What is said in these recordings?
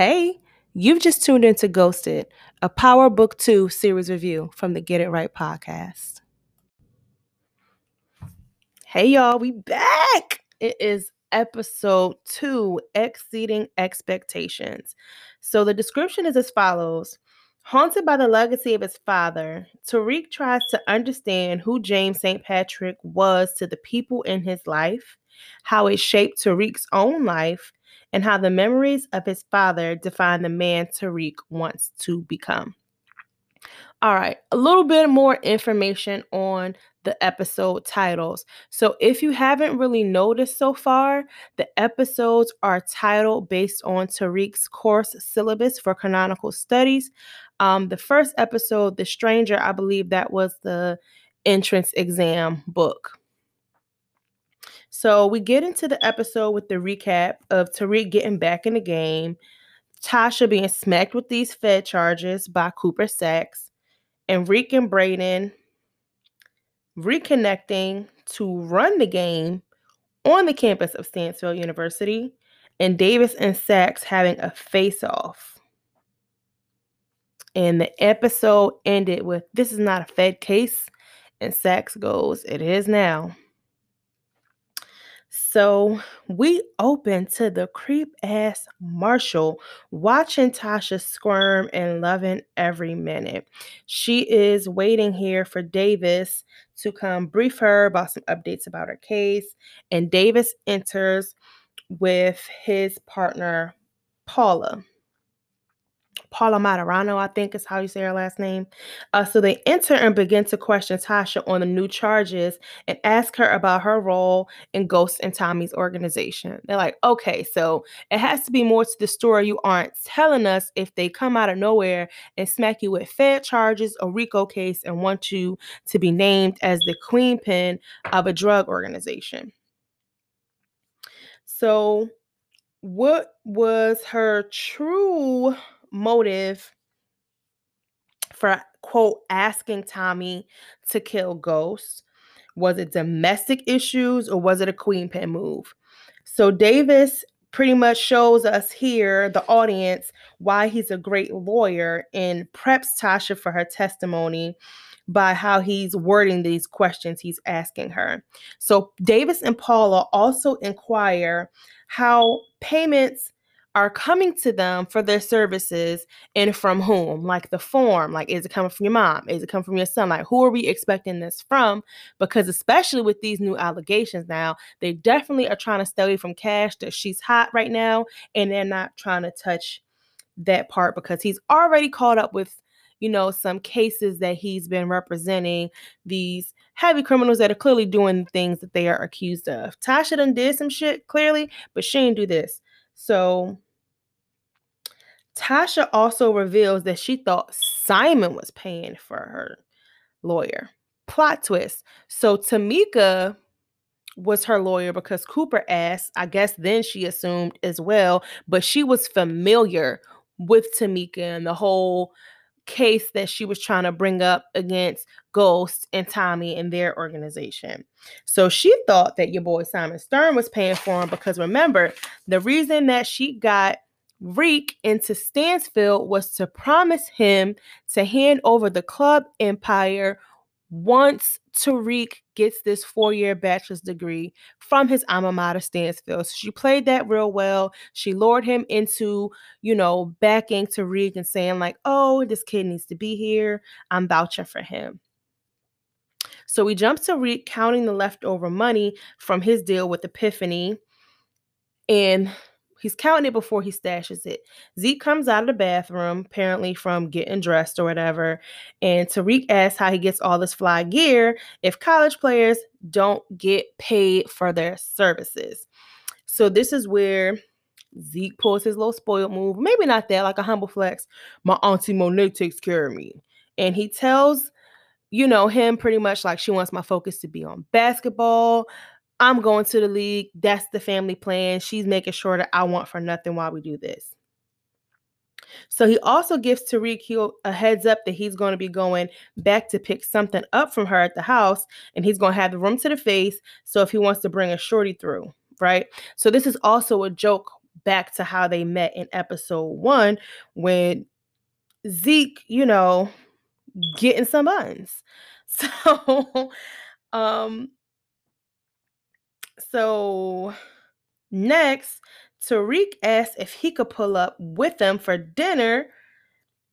Hey, you've just tuned into Ghosted, a Power Book 2 series review from the Get It Write podcast. Hey, y'all, we back. It is episode 2 Exceeding Expectations. So the description is as follows Haunted by the legacy of his father, Tariq tries to understand who James St. Patrick was to the people in his life, how it shaped Tariq's own life, and how the memories of his father define the man Tariq wants to become. All right, a little bit more information on the episode titles. So, if you haven't really noticed so far, the episodes are titled based on Tariq's course syllabus for canonical studies. Um, the first episode, The Stranger, I believe that was the entrance exam book. So we get into the episode with the recap of Tariq getting back in the game, Tasha being smacked with these Fed charges by Cooper Saxe, and Reek and Brayden reconnecting to run the game on the campus of Stansfield University, and Davis and Saxe having a face off. And the episode ended with This is not a Fed case. And Saxe goes, It is now. So we open to the creep ass Marshall watching Tasha squirm and loving every minute. She is waiting here for Davis to come brief her about some updates about her case. And Davis enters with his partner, Paula. Paula Materano, I think is how you say her last name. Uh, so they enter and begin to question Tasha on the new charges and ask her about her role in Ghost and Tommy's organization. They're like, okay, so it has to be more to the story you aren't telling us if they come out of nowhere and smack you with Fed charges, a RICO case, and want you to be named as the queen pin of a drug organization. So, what was her true motive for quote asking Tommy to kill Ghost? Was it domestic issues or was it a queen pin move? So Davis pretty much shows us here, the audience, why he's a great lawyer and preps Tasha for her testimony by how he's wording these questions he's asking her. So Davis and Paula also inquire how payments are coming to them for their services and from whom? Like the form like is it coming from your mom? Is it coming from your son? Like who are we expecting this from? Because especially with these new allegations now they definitely are trying to stay away from cash that she's hot right now and they're not trying to touch that part because he's already caught up with you know some cases that he's been representing these heavy criminals that are clearly doing things that they are accused of. Tasha done did some shit clearly but she didn't do this so Tasha also reveals that she thought Simon was paying for her lawyer. Plot twist. So Tamika was her lawyer because Cooper asked, I guess then she assumed as well, but she was familiar with Tamika and the whole case that she was trying to bring up against Ghost and Tommy and their organization. So she thought that your boy Simon Stern was paying for him because remember, the reason that she got Reek into Stansfield was to promise him to hand over the club empire once Tariq gets this four year bachelor's degree from his alma mater, Stansfield. So she played that real well. She lured him into, you know, backing Tariq and saying, like, oh, this kid needs to be here. I'm vouching for him. So we jump to Reek counting the leftover money from his deal with Epiphany. And He's counting it before he stashes it. Zeke comes out of the bathroom, apparently from getting dressed or whatever. And Tariq asks how he gets all this fly gear if college players don't get paid for their services. So this is where Zeke pulls his little spoiled move. Maybe not that, like a humble flex. My auntie Monet takes care of me. And he tells, you know, him pretty much like she wants my focus to be on basketball. I'm going to the league. That's the family plan. She's making sure that I want for nothing while we do this. So he also gives Tariq a heads up that he's going to be going back to pick something up from her at the house, and he's going to have the room to the face. So if he wants to bring a shorty through, right? So this is also a joke back to how they met in episode one when Zeke, you know, getting some buns. So, um, so next, Tariq asks if he could pull up with them for dinner.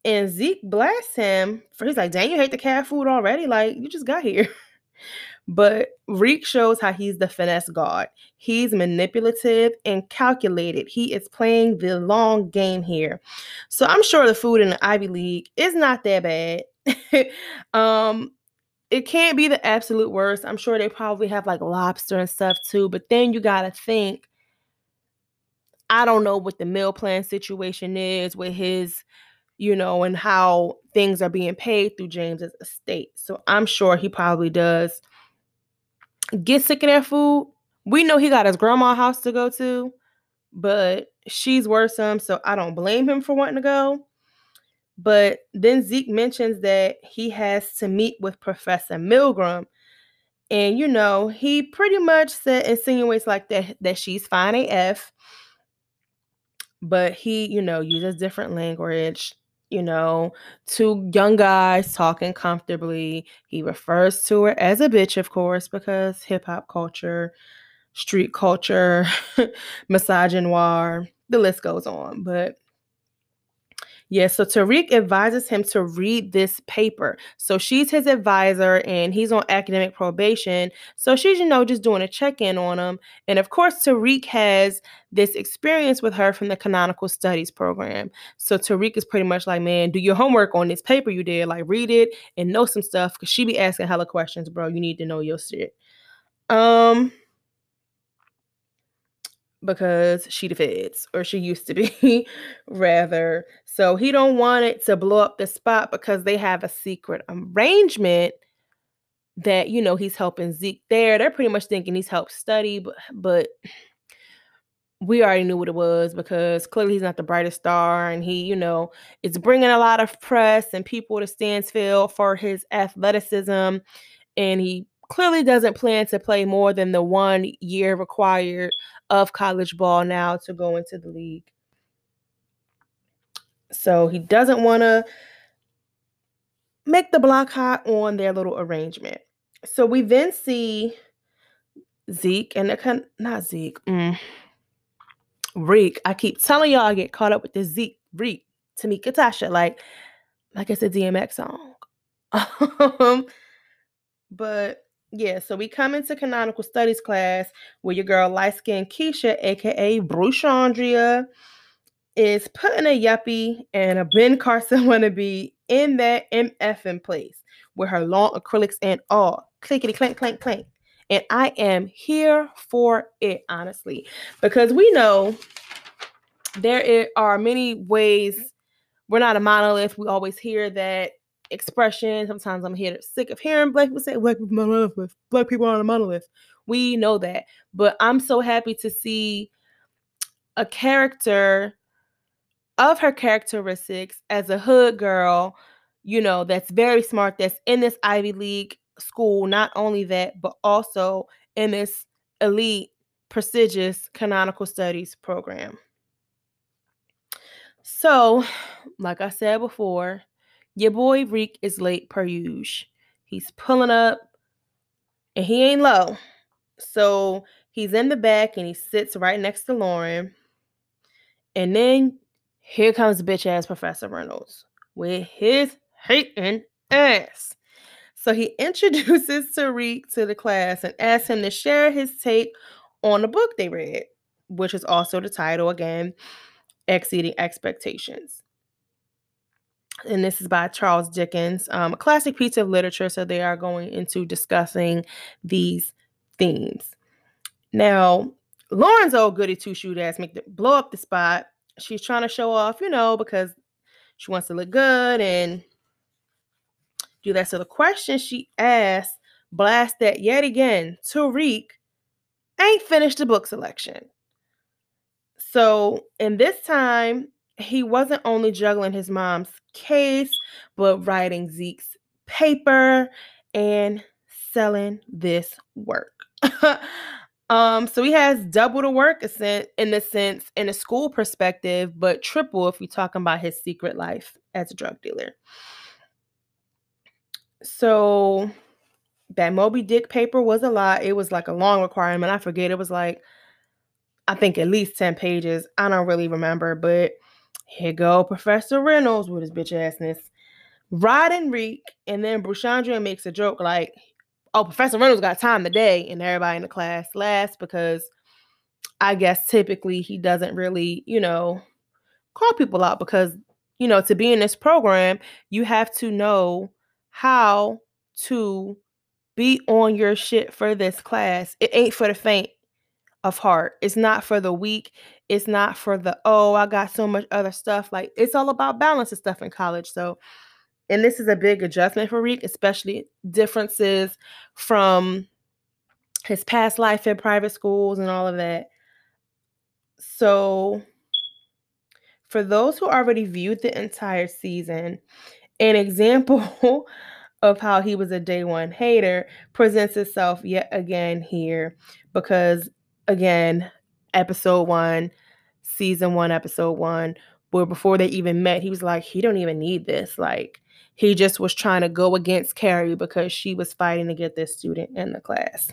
And Zeke blasts him for he's like, dang, you hate the cat food already? Like, you just got here. But Reek shows how he's the finesse god. He's manipulative and calculated. He is playing the long game here. So I'm sure the food in the Ivy League is not that bad. um, it can't be the absolute worst. I'm sure they probably have like lobster and stuff too. But then you gotta think. I don't know what the meal plan situation is with his, you know, and how things are being paid through James's estate. So I'm sure he probably does get sick of that food. We know he got his grandma house to go to, but she's worrisome, so I don't blame him for wanting to go. But then Zeke mentions that he has to meet with Professor Milgram. And you know, he pretty much said insinuates like that that she's fine AF. But he, you know, uses different language you know, two young guys talking comfortably. He refers to her as a bitch, of course, because hip hop culture, street culture, misogynoir, the list goes on. But yeah, so Tariq advises him to read this paper. So she's his advisor and he's on academic probation. So she's, you know, just doing a check in on him. And of course, Tariq has this experience with her from the canonical studies program. So Tariq is pretty much like, man, do your homework on this paper you did. Like, read it and know some stuff because she be asking hella questions, bro. You need to know your shit. Um, because she the feds or she used to be rather. So he don't want it to blow up the spot because they have a secret arrangement that you know he's helping zeke there. They're pretty much thinking he's helped study but but we already knew what it was because clearly he's not the brightest star and he you know is bringing a lot of press and people to stansfield for his athleticism. And he clearly doesn't plan to play more than the one year required of college ball now to go into the league. So he doesn't want to make the block hot on their little arrangement. So we then see Zeke and the not Zeke, mm, Reek. I keep telling y'all I get caught up with the Zeke, Reek, Tamika Tasha, like like it's a DMX song. um, but yeah, so we come into canonical studies class where your girl light skinned Keisha, aka Bruchandria, is putting a yuppie and a Ben Carson wannabe in that MF in place with her long acrylics and all. Clickety clank, clank, clank. And I am here for it, honestly, because we know there are many ways. We're not a monolith. We always hear that expression. Sometimes I'm here sick of hearing black people say black people monolith. Black people aren't a monolith. We know that. But I'm so happy to see a character of her characteristics as a hood girl, you know, that's very smart, that's in this Ivy League school. Not only that, but also in this elite, prestigious canonical studies program. So, like I said before, your boy Reek is late per usual. He's pulling up and he ain't low. So he's in the back and he sits right next to Lauren. And then here comes bitch ass Professor Reynolds with his hating ass. So he introduces Tariq to the class and asks him to share his take on the book they read, which is also the title again, Exceeding Expectations and this is by Charles Dickens, um, a classic piece of literature. So they are going into discussing these themes. Now, Lauren's old goody two shoot ass make the blow up the spot. She's trying to show off, you know, because she wants to look good and do that. So the question she asked, blast that yet again, Tariq ain't finished the book selection. So in this time, he wasn't only juggling his mom's case, but writing Zeke's paper and selling this work. Um, so he has double the work in the sense in a school perspective, but triple if we're talking about his secret life as a drug dealer. So that Moby Dick paper was a lot. It was like a long requirement. I forget. It was like, I think at least 10 pages. I don't really remember, but here go Professor Reynolds with his bitch assness. Riding Reek, and then Bruchandria makes a joke like, oh, Professor Reynolds got time today, and everybody in the class laughs because I guess typically he doesn't really, you know, call people out because, you know, to be in this program, you have to know how to be on your shit for this class. It ain't for the faint of heart. It's not for the weak. It's not for the, oh, I got so much other stuff. Like, it's all about balance and stuff in college. So, and this is a big adjustment for Reek, especially differences from his past life in private schools and all of that. So, for those who already viewed the entire season, an example of how he was a day one hater presents itself yet again here because again episode one season one episode one where before they even met he was like he don't even need this. Like he just was trying to go against carrie because she was fighting to get this student in the class.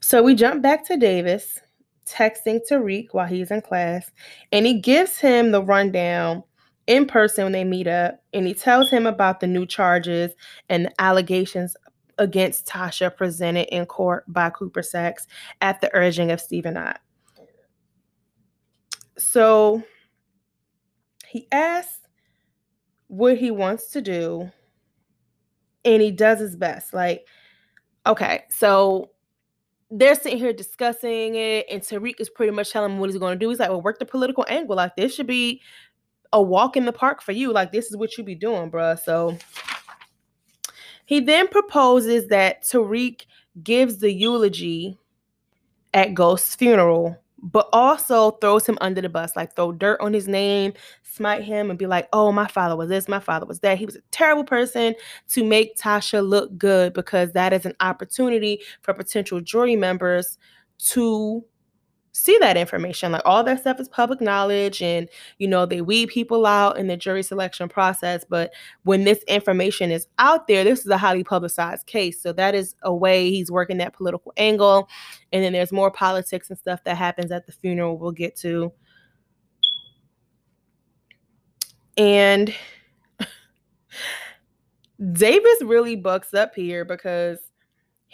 So we jump back to davis texting tariq while he's in class and he gives him the rundown in person when they meet up and he tells him about the new charges and the allegations against Tasha presented in court by Cooper Saxe at the urging of Stephen Ott. So he asks what he wants to do and he does his best. Like, okay, so they're sitting here discussing it, and Tariq is pretty much telling him what he's going to do. He's like, well, work the political angle. Like, this should be a walk in the park for you. Like, this is what you be doing, bruh. So he then proposes that Tariq gives the eulogy at Ghost's funeral, but also throws him under the bus, like throw dirt on his name, smite him, and be like, oh, my father was this, my father was that. He was a terrible person to make Tasha look good because that is an opportunity for potential jury members to see that information. Like all that stuff is public knowledge and you know they weed people out in the jury selection process. But when this information is out there, this is a highly publicized case. So that is a way he's working that political angle. And then there's more politics and stuff that happens at the funeral we'll get to. And Davis really bucks up here because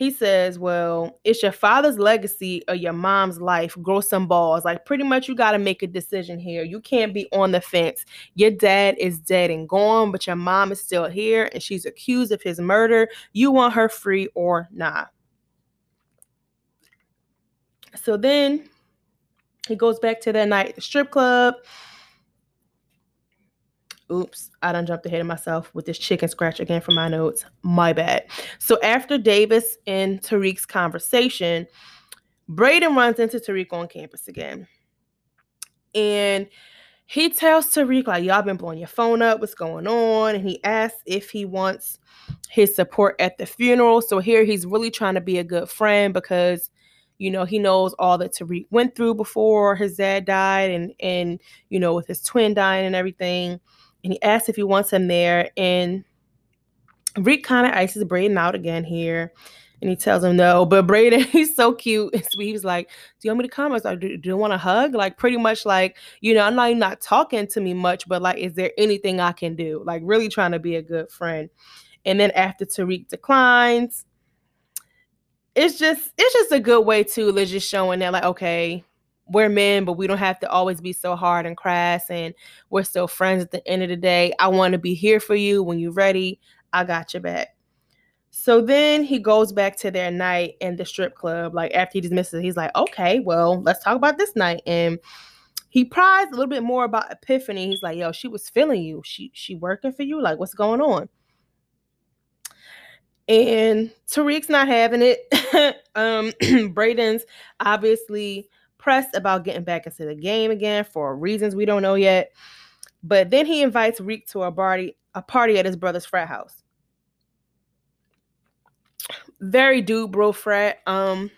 he says, Well, it's your father's legacy or your mom's life. Grow some balls. Like, pretty much, you got to make a decision here. You can't be on the fence. Your dad is dead and gone, but your mom is still here and she's accused of his murder. You want her free or not. So then he goes back to that night the strip club. Oops, I done jumped ahead of myself with this chicken scratch again from my notes. My bad. So after Davis and Tariq's conversation, Brayden runs into Tariq on campus again. And he tells Tariq, like, y'all been blowing your phone up. What's going on? And he asks if he wants his support at the funeral. So here he's really trying to be a good friend because you know, he knows all that Tariq went through before his dad died and and you know, with his twin dying and everything and he asks if he wants him there. And Reek kind of ices Brayden out again here. And he tells him no. But Brayden, he's so cute and sweet. He's like, Do you want me to come? I was like, Do, do you want a hug? Like, pretty much like, you know, I'm not not talking to me much, but like, is there anything I can do? Like, really trying to be a good friend. And then after Tariq declines, it's just it's just a good way to just showing that like okay we're men, but we don't have to always be so hard and crass. And we're still friends at the end of the day. I want to be here for you when you're ready. I got your back. So then he goes back to their night in the strip club. Like after he dismisses, he's like, okay, well, let's talk about this night. And he pries a little bit more about Epiphany. He's like, yo, she was feeling you. She she working for you? Like, what's going on? And Tariq's not having it. um, Brayden's obviously pressed about getting back into the game again for reasons we don't know yet. But then he invites Reek to a party, a party at his brother's frat house. Very dude bro frat. Um,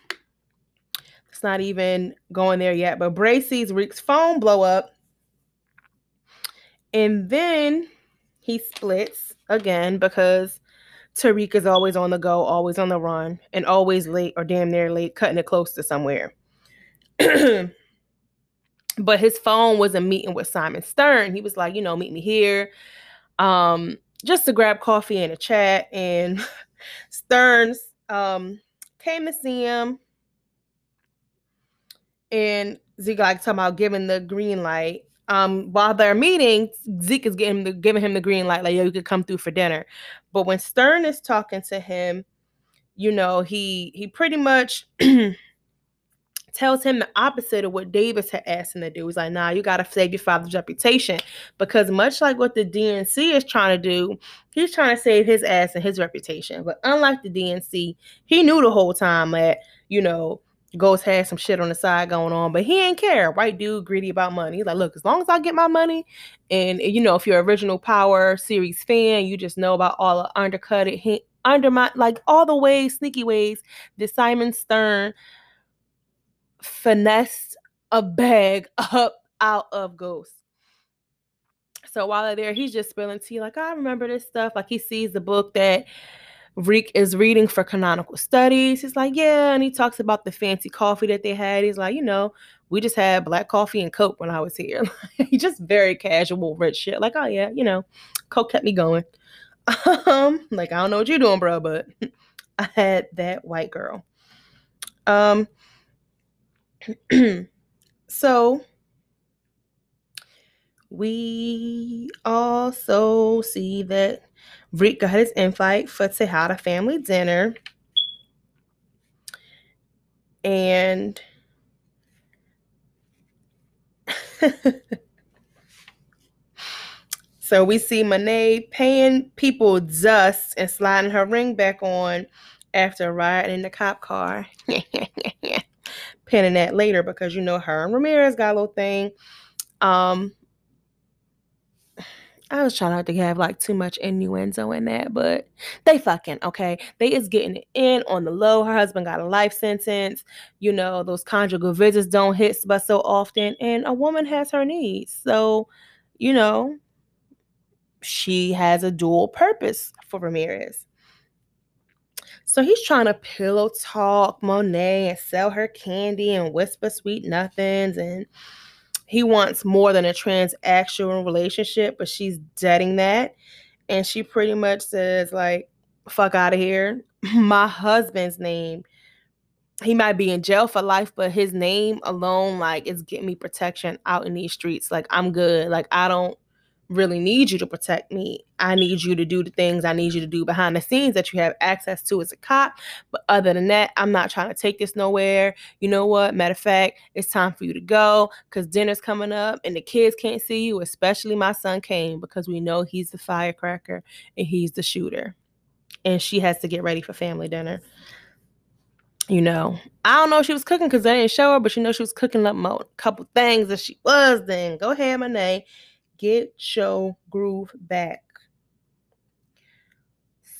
let's not even going there yet. But Bray sees Reek's phone blow up. And then he splits again because Tariq is always on the go, always on the run, and always late or damn near late, cutting it close to somewhere. but his phone was a meeting with Simon Stern. He was like, you know, meet me here. Um, just to grab coffee and a chat. And Stearns um came to see him. And Zeke like talking about giving the green light. Um, while they're meeting, Zeke is getting the, giving him the green light, like, yo, you could come through for dinner. But when Stern is talking to him, you know, he he pretty much tells him the opposite of what Davis had asked him to do. He's like, nah, you gotta save your father's reputation. Because much like what the DNC is trying to do, he's trying to save his ass and his reputation. But unlike the DNC, he knew the whole time that, you know, Ghost had some shit on the side going on, but he ain't care. White dude greedy about money. He's like, look, as long as I get my money, and you know, if you're original Power series fan, you just know about all the undercut it, undermine, like all the ways, sneaky ways that Simon Stern finessed a bag up out of Ghost. So while they're there, he's just spilling tea, like, I remember this stuff. Like he sees the book that Reek is reading for canonical studies. He's like, Yeah, and he talks about the fancy coffee that they had. He's like, you know, we just had black coffee and Coke when I was here. He just very casual, rich shit. Like, oh yeah, you know, Coke kept me going. Um, like I don't know what you're doing, bro, but I had that white girl. Um, so we also see that Rick got his invite for Tejada family dinner. And so we see Monet paying people dust and sliding her ring back on after riding in the cop car. pinning that later because you know her and Ramirez got a little thing. Um, I was trying not to have like too much innuendo in that, but they fucking okay. They is getting it in on the low. Her husband got a life sentence. You know, those conjugal visits don't hit but so often, and a woman has her needs. So, you know, she has a dual purpose for Ramirez. So he's trying to pillow talk Monet and sell her candy and whisper sweet nothings. And he wants more than a transactional relationship, but she's deading that. And she pretty much says, like, fuck out of here. My husband's name, he might be in jail for life, but his name alone, like, is getting me protection out in these streets. Like, I'm good. Like, I don't really need you to protect me. I need you to do the things I need you to do behind the scenes that you have access to as a cop. But other than that, I'm not trying to take this nowhere. You know what? Matter of fact, it's time for you to go because dinner's coming up and the kids can't see you, especially my son Cane, because we know he's the firecracker and he's the shooter. And she has to get ready for family dinner. You know, I don't know if she was cooking because I didn't show her, but you know she was cooking up a couple things that she was. Then go ahead, Monet get your groove back.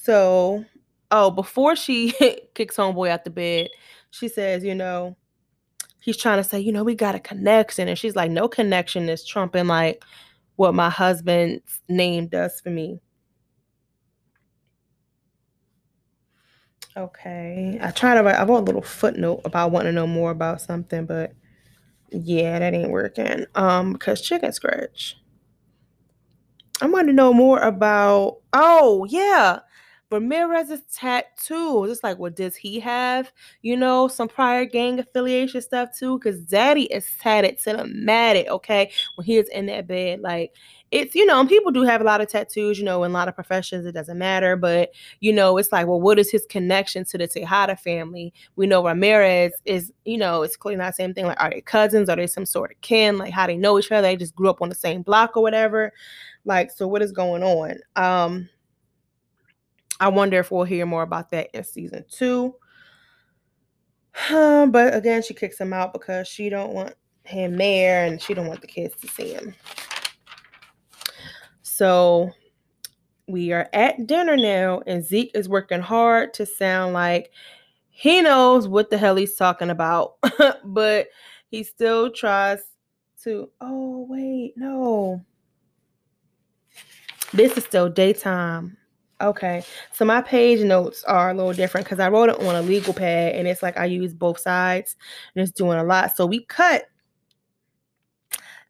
So, oh, before she kicks homeboy out the bed, she says, you know, he's trying to say, you know, we got a connection. And she's like, no connection is trumping like what my husband's name does for me. Okay. I try to write, I wrote a little footnote about wanting to know more about something, but yeah, that ain't working. Um, because chicken scratch. I want to know more about. Oh yeah, Ramirez's tattoo. It's like, what does he have? You know, some prior gang affiliation stuff too. Because Daddy is tatted cinematic. Okay, when he is in that bed, like it's you know, people do have a lot of tattoos. You know, in a lot of professions, it doesn't matter. But you know, it's like, well, what is his connection to the Tejada family? We know Ramirez is, you know, it's clearly not the same thing. Like, are they cousins? Are they some sort of kin? Like, how they know each other? They just grew up on the same block or whatever. Like, so what is going on? Um, I wonder if we'll hear more about that in season two. but again, she kicks him out because she don't want him there and she don't want the kids to see him. So we are at dinner now, and Zeke is working hard to sound like he knows what the hell he's talking about, but he still tries to. Oh, wait, no. This is still daytime. Okay, so my page notes are a little different because I wrote it on a legal pad and it's like I use both sides and it's doing a lot. So we cut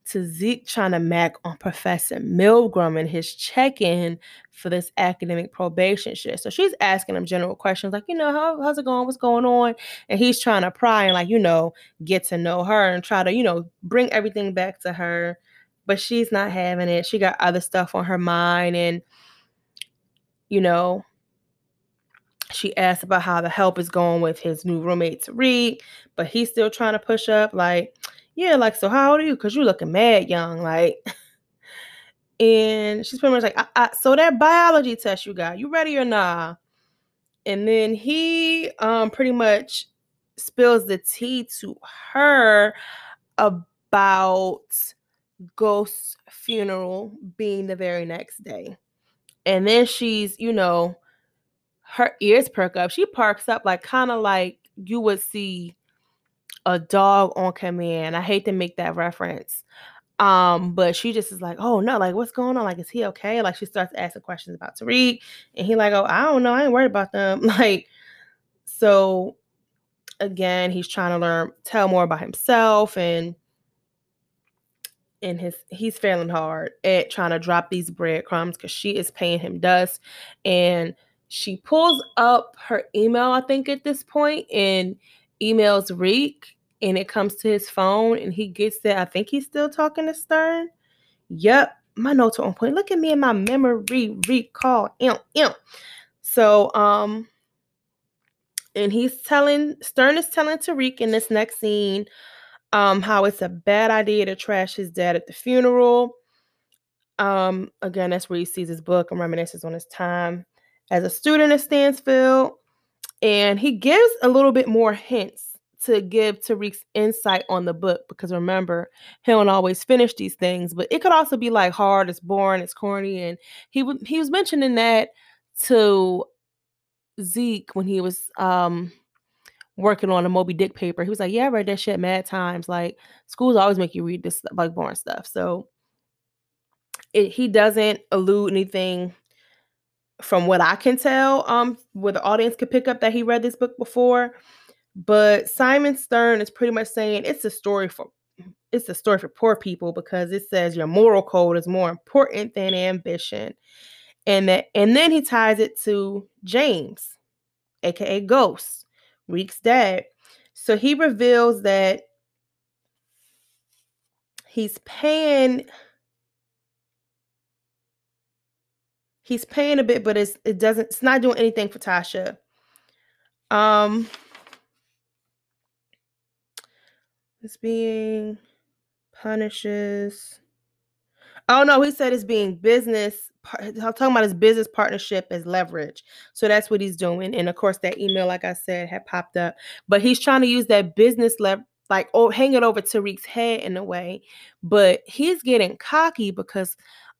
to Zeke trying to mac on Professor Milgram and his check-in for this academic probation shit. So she's asking him general questions like, you know, how, how's it going? What's going on? And he's trying to pry and like, you know, get to know her and try to, you know, bring everything back to her. But she's not having it. She got other stuff on her mind and you know, she asked about how the help is going with his new roommate Tariq, but he's still trying to push up. Like, yeah, like, so how old are you? Because you're looking mad young. Like, and she's pretty much like, I, I, so that biology test you got, you ready or nah? And then he um pretty much spills the tea to her about Ghost's funeral being the very next day. And then she's, you know, her ears perk up. She parks up like kind of like you would see a dog on command. I hate to make that reference. Um, but she just is like, oh no, like what's going on? Like, is he okay? Like she starts asking questions about Tariq, and he like, oh, I don't know, I ain't worried about them. Like, so again, he's trying to learn, tell more about himself and in his he's failing hard at trying to drop these breadcrumbs because she is paying him dust. And she pulls up her email i think at this point and emails reek and it comes to his phone and he gets that i think he's still talking to stern. Yep my notes are on point. Look at me in my memory recall. Ew, ew. so um and he's telling stern is telling tariq in this next scene um, how it's a bad idea to trash his dad at the funeral. Um, again, that's where he sees his book and reminisces on his time as a student at Stansfield. And he gives a little bit more hints to give Tariq's insight on the book because remember, he don't always finish these things, but it could also be like hard, it's boring, it's corny. And he w- he was mentioning that to Zeke when he was um working on a Moby Dick paper. He was like, "Yeah, I read that shit mad times. Like schools always make you read this like boring stuff." So it, he doesn't allude anything from what I can tell. Um, where the audience could pick up that he read this book before, but Simon Stern is pretty much saying it's a story for it's a story for poor people because it says your moral code is more important than ambition. And that and then he ties it to James, aka Ghost Reek's dad. So he reveals that he's paying he's paying a bit, but it's it doesn't it's not doing anything for Tasha. Um it's being punishes. Oh no, he said it's being business I'm talking about his business partnership as leverage. So that's what he's doing. And of course, that email, like I said, had popped up. But he's trying to use that business leverage like oh hang it over Tariq's head in a way. But he's getting cocky because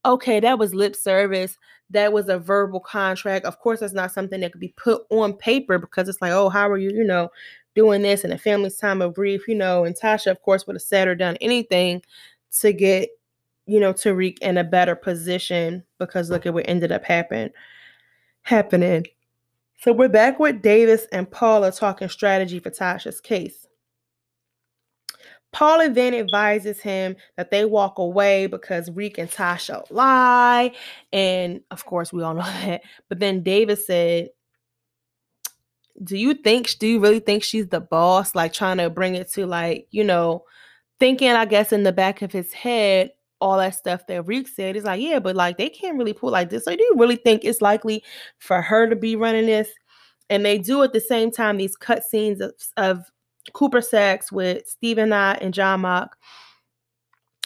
okay, that was lip service. That was a verbal contract. Of course, that's not something that could be put on paper because it's like, oh, how are you, you know, doing this in a family's time of grief, you know, and Tasha, of course, would have said or done anything to get you know, Tariq in a better position because look at what ended up happen happening. So we're back with Davis and Paula talking strategy for Tasha's case. Paula then advises him that they walk away because Reek and Tasha lie. And of course, we all know that. But then Davis said, Do you think, do you really think she's the boss? Like trying to bring it to, like, you know, thinking, I guess, in the back of his head, all that stuff that Reek said. It's like, yeah, but like they can't really pull like this. So do you really think it's likely for her to be running this? And they do at the same time these cut scenes of, of Cooper Saxe with Steven Knott and John Mock.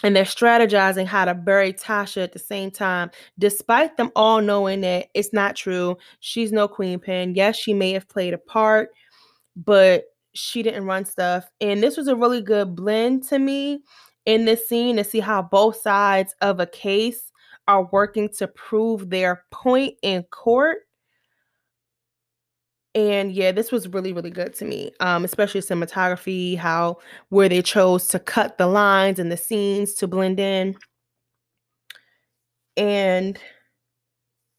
And they're strategizing how to bury Tasha at the same time, despite them all knowing that it's not true. She's no queen pin. Yes, she may have played a part, but she didn't run stuff. And this was a really good blend to me in this scene to see how both sides of a case are working to prove their point in court. And yeah, this was really, really good to me. Um, especially cinematography, how where they chose to cut the lines and the scenes to blend in. And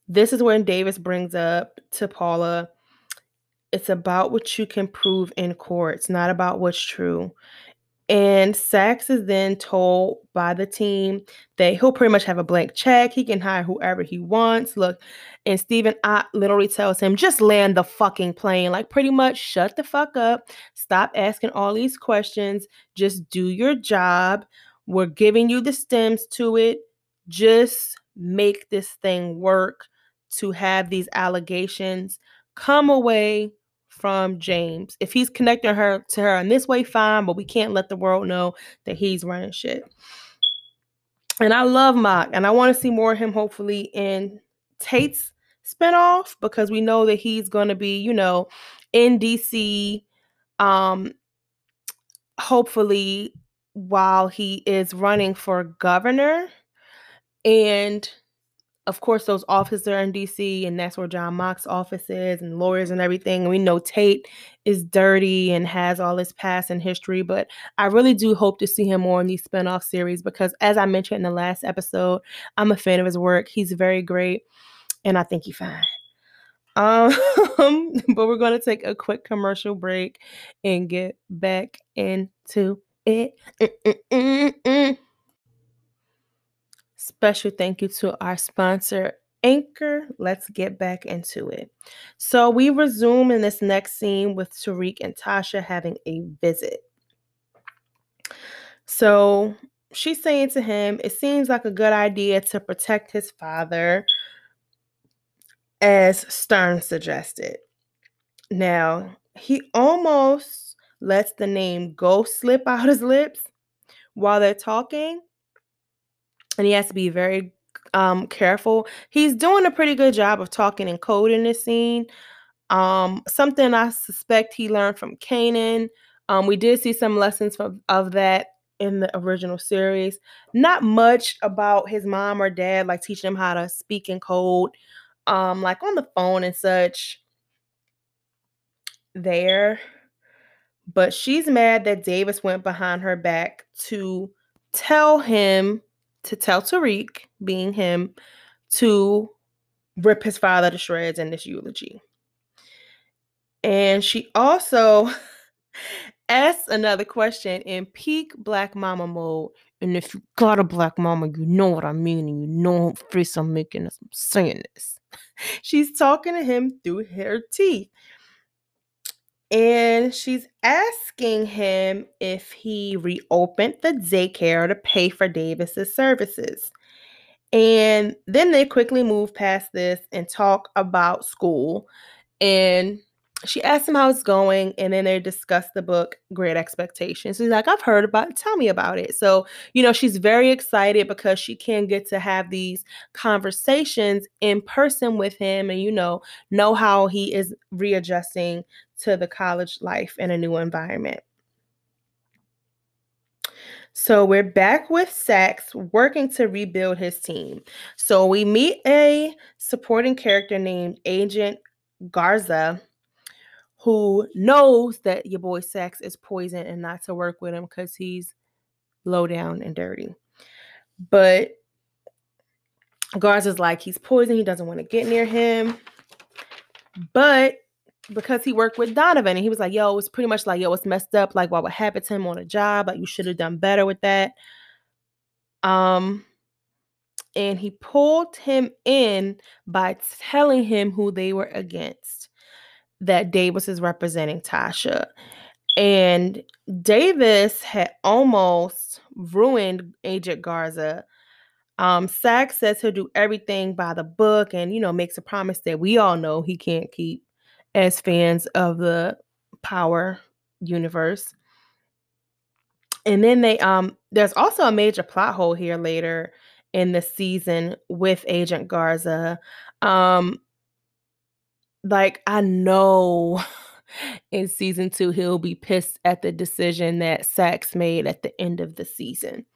this is when Davis brings up to Paula, it's about what you can prove in court. It's not about what's true. And Saxe is then told by the team that he'll pretty much have a blank check. He can hire whoever he wants. Look, and Stephen Ott literally tells him, just land the fucking plane. Like, pretty much shut the fuck up. Stop asking all these questions. Just do your job. We're giving you the stems to it. Just make this thing work to have these allegations come away from James. If he's connecting her to her in this way, fine, but we can't let the world know that he's running shit. And I love Mock, and I want to see more of him hopefully in Tate's spinoff because we know that he's going to be, you know, in DC. Um, hopefully, while he is running for governor, and of course, those offices are in DC, and that's where John Mock's office is, and lawyers and everything. We know Tate is dirty and has all his past and history, but I really do hope to see him more in these spinoff series because, as I mentioned in the last episode, I'm a fan of his work. He's very great, and I think he's fine. Um, but we're going to take a quick commercial break and get back into it. Mm-mm-mm-mm. Special thank you to our sponsor, Anchor. Let's get back into it. So we resume in this next scene with Tariq and Tasha having a visit. So she's saying to him, It seems like a good idea to protect his father, as Stern suggested. Now, he almost lets the name go slip out his lips while they're talking and he has to be very um careful. He's doing a pretty good job of talking in code in this scene. Um, something I suspect he learned from Kanan. Um, we did see some lessons from, of that in the original series. Not much about his mom or dad, like teaching him how to speak in code, um, like on the phone and such. There, but she's mad that Davis went behind her back to tell him to tell Tariq, being him, to rip his father to shreds in this eulogy. And she also asks another question in peak black mama mode. And if you got a black mama, you know what I mean, and you know what face I'm making as I'm saying this. She's talking to him through her teeth. And she's asking him if he reopened the daycare to pay for Davis's services. And then they quickly move past this and talk about school. And she asks him how it's going, and then they discuss the book Great Expectations. She's like, I've heard about it. Tell me about it. So, you know, she's very excited because she can get to have these conversations in person with him and, you know, know how he is readjusting to the college life in a new environment. So we're back with Saxe working to rebuild his team. So we meet a supporting character named Agent Garza who knows that your boy Saxe is poison and not to work with him because he's low down and dirty. But Garza's like he's poison, he doesn't want to get near him. But because he worked with Donovan and he was like, yo, it's pretty much like, yo, it's messed up. Like, what would happen to him on a job? Like, you should have done better with that. Um, and he pulled him in by telling him who they were against. That Davis is representing Tasha. And Davis had almost ruined Agent Garza. Um, Saxe says he'll do everything by the book and, you know, makes a promise that we all know he can't keep as fans of the Power universe. And then they um there's also a major plot hole here later in the season with Agent Garza. Um like I know in season 2 he'll be pissed at the decision that Saxe made at the end of the season.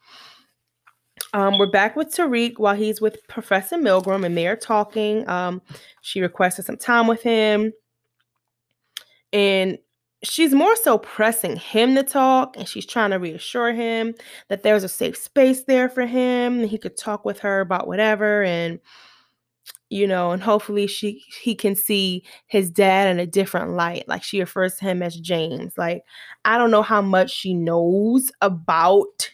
Um, we're back with Tariq while he's with Professor Milgram and they're talking. Um, she requested some time with him. And she's more so pressing him to talk and she's trying to reassure him that there's a safe space there for him and he could talk with her about whatever and you know and hopefully she he can see his dad in a different light. Like she refers to him as James. Like I don't know how much she knows about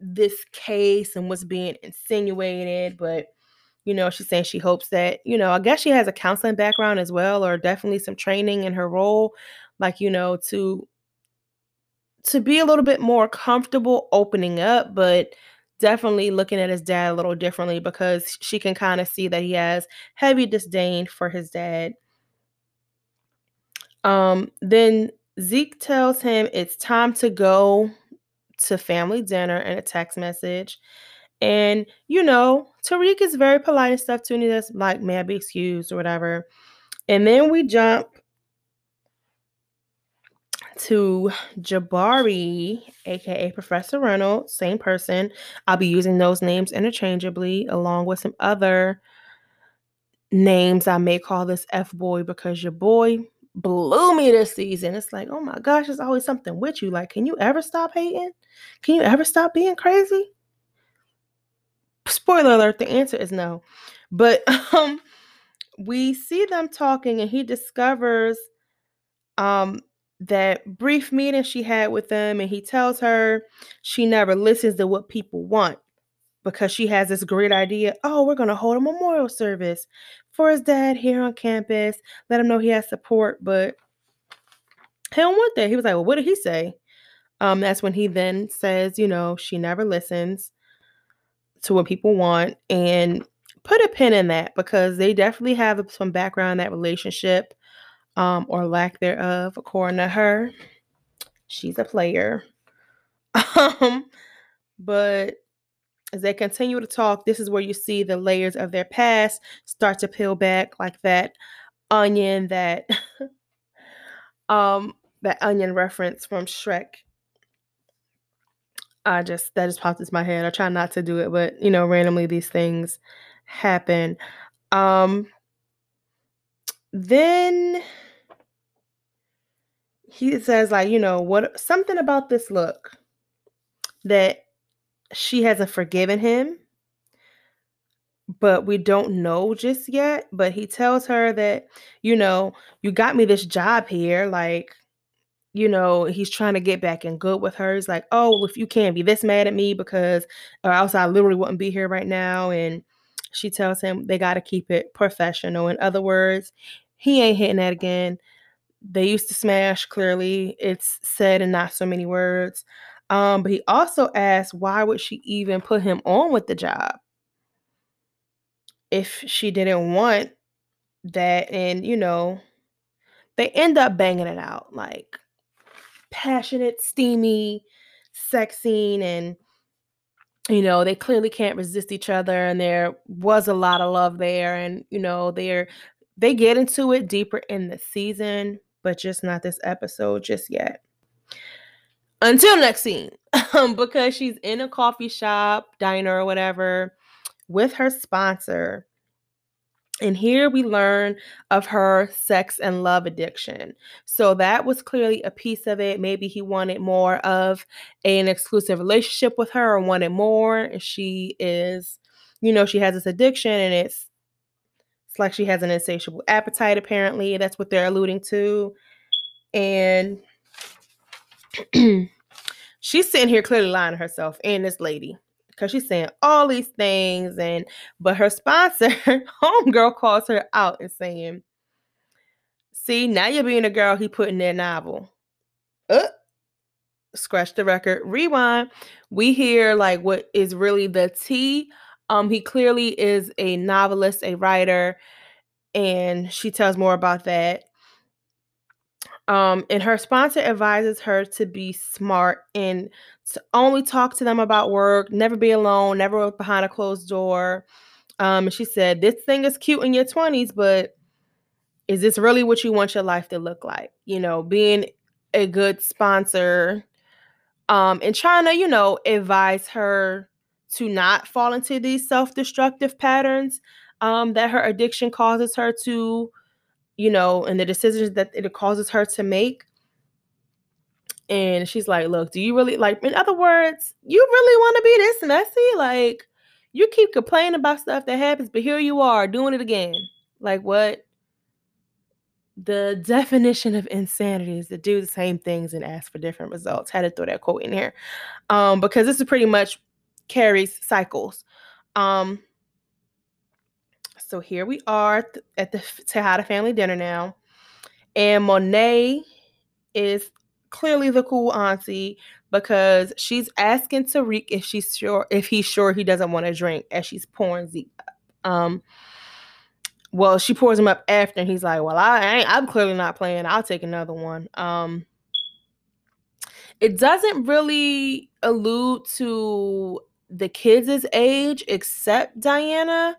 this case and what's being insinuated but you know she's saying she hopes that you know I guess she has a counseling background as well or definitely some training in her role like you know to to be a little bit more comfortable opening up but definitely looking at his dad a little differently because she can kind of see that he has heavy disdain for his dad. Um then Zeke tells him it's time to go to family dinner and a text message and you know Tariq is very polite and stuff to me that's like may I be excused or whatever and then we jump to Jabari, aka Professor Reynolds, same person. I'll be using those names interchangeably along with some other names I may call this F boy because your boy blew me this season. It's like, oh my gosh, there's always something with you. Like, can you ever stop hating? Can you ever stop being crazy? Spoiler alert, the answer is no. But um we see them talking and he discovers um that brief meeting she had with them, and he tells her she never listens to what people want because she has this great idea. Oh, we're going to hold a memorial service for his dad here on campus, let him know he has support, but he don't want that. He was like, Well, what did he say? Um, that's when he then says, you know, she never listens to what people want and put a pin in that because they definitely have some background in that relationship um, or lack thereof, according to her. She's a player. Um, but as they continue to talk, this is where you see the layers of their past start to peel back like that onion that um that onion reference from Shrek. I just that just popped into my head. I try not to do it, but you know, randomly these things happen. Um then he says like you know what something about this look that she hasn't forgiven him but we don't know just yet but he tells her that you know you got me this job here like you know he's trying to get back in good with her he's like oh if you can't be this mad at me because or else i literally wouldn't be here right now and she tells him they got to keep it professional in other words he ain't hitting that again they used to smash, clearly. It's said in not so many words. Um, but he also asked why would she even put him on with the job if she didn't want that and you know they end up banging it out like passionate steamy sex scene and you know they clearly can't resist each other and there was a lot of love there and you know they're they get into it deeper in the season but just not this episode just yet. Until next scene, because she's in a coffee shop, diner, or whatever with her sponsor. And here we learn of her sex and love addiction. So that was clearly a piece of it. Maybe he wanted more of an exclusive relationship with her or wanted more. She is, you know, she has this addiction and it's it's like she has an insatiable appetite, apparently. That's what they're alluding to. And she's sitting here clearly lying to herself and this lady because she's saying all these things and but her sponsor homegirl calls her out and saying see now you're being a girl he put in their novel uh, scratch the record rewind we hear like what is really the T. um, he clearly is a novelist, a writer, and she tells more about that. Um, and her sponsor advises her to be smart and to only talk to them about work, never be alone, never behind a closed door. Um, and she said, This thing is cute in your 20s, but is this really what you want your life to look like? You know, being a good sponsor um, and trying to, you know, advise her to not fall into these self destructive patterns um, that her addiction causes her to you know, and the decisions that it causes her to make. And she's like, Look, do you really like, in other words, you really want to be this messy? Like, you keep complaining about stuff that happens, but here you are doing it again. Like, what? The definition of insanity is to do the same things and ask for different results. Had to throw that quote in here. Um, because this is pretty much Carrie's cycles. Um, so here we are at the Tejada family dinner now. And Monet is clearly the cool auntie because she's asking Tariq if she's sure if he's sure he doesn't want to drink as she's pouring Zeke up. Um well, she pours him up after, and he's like, "Well, I I'm clearly not playing. I'll take another one." Um, it doesn't really allude to the kids' age except Diana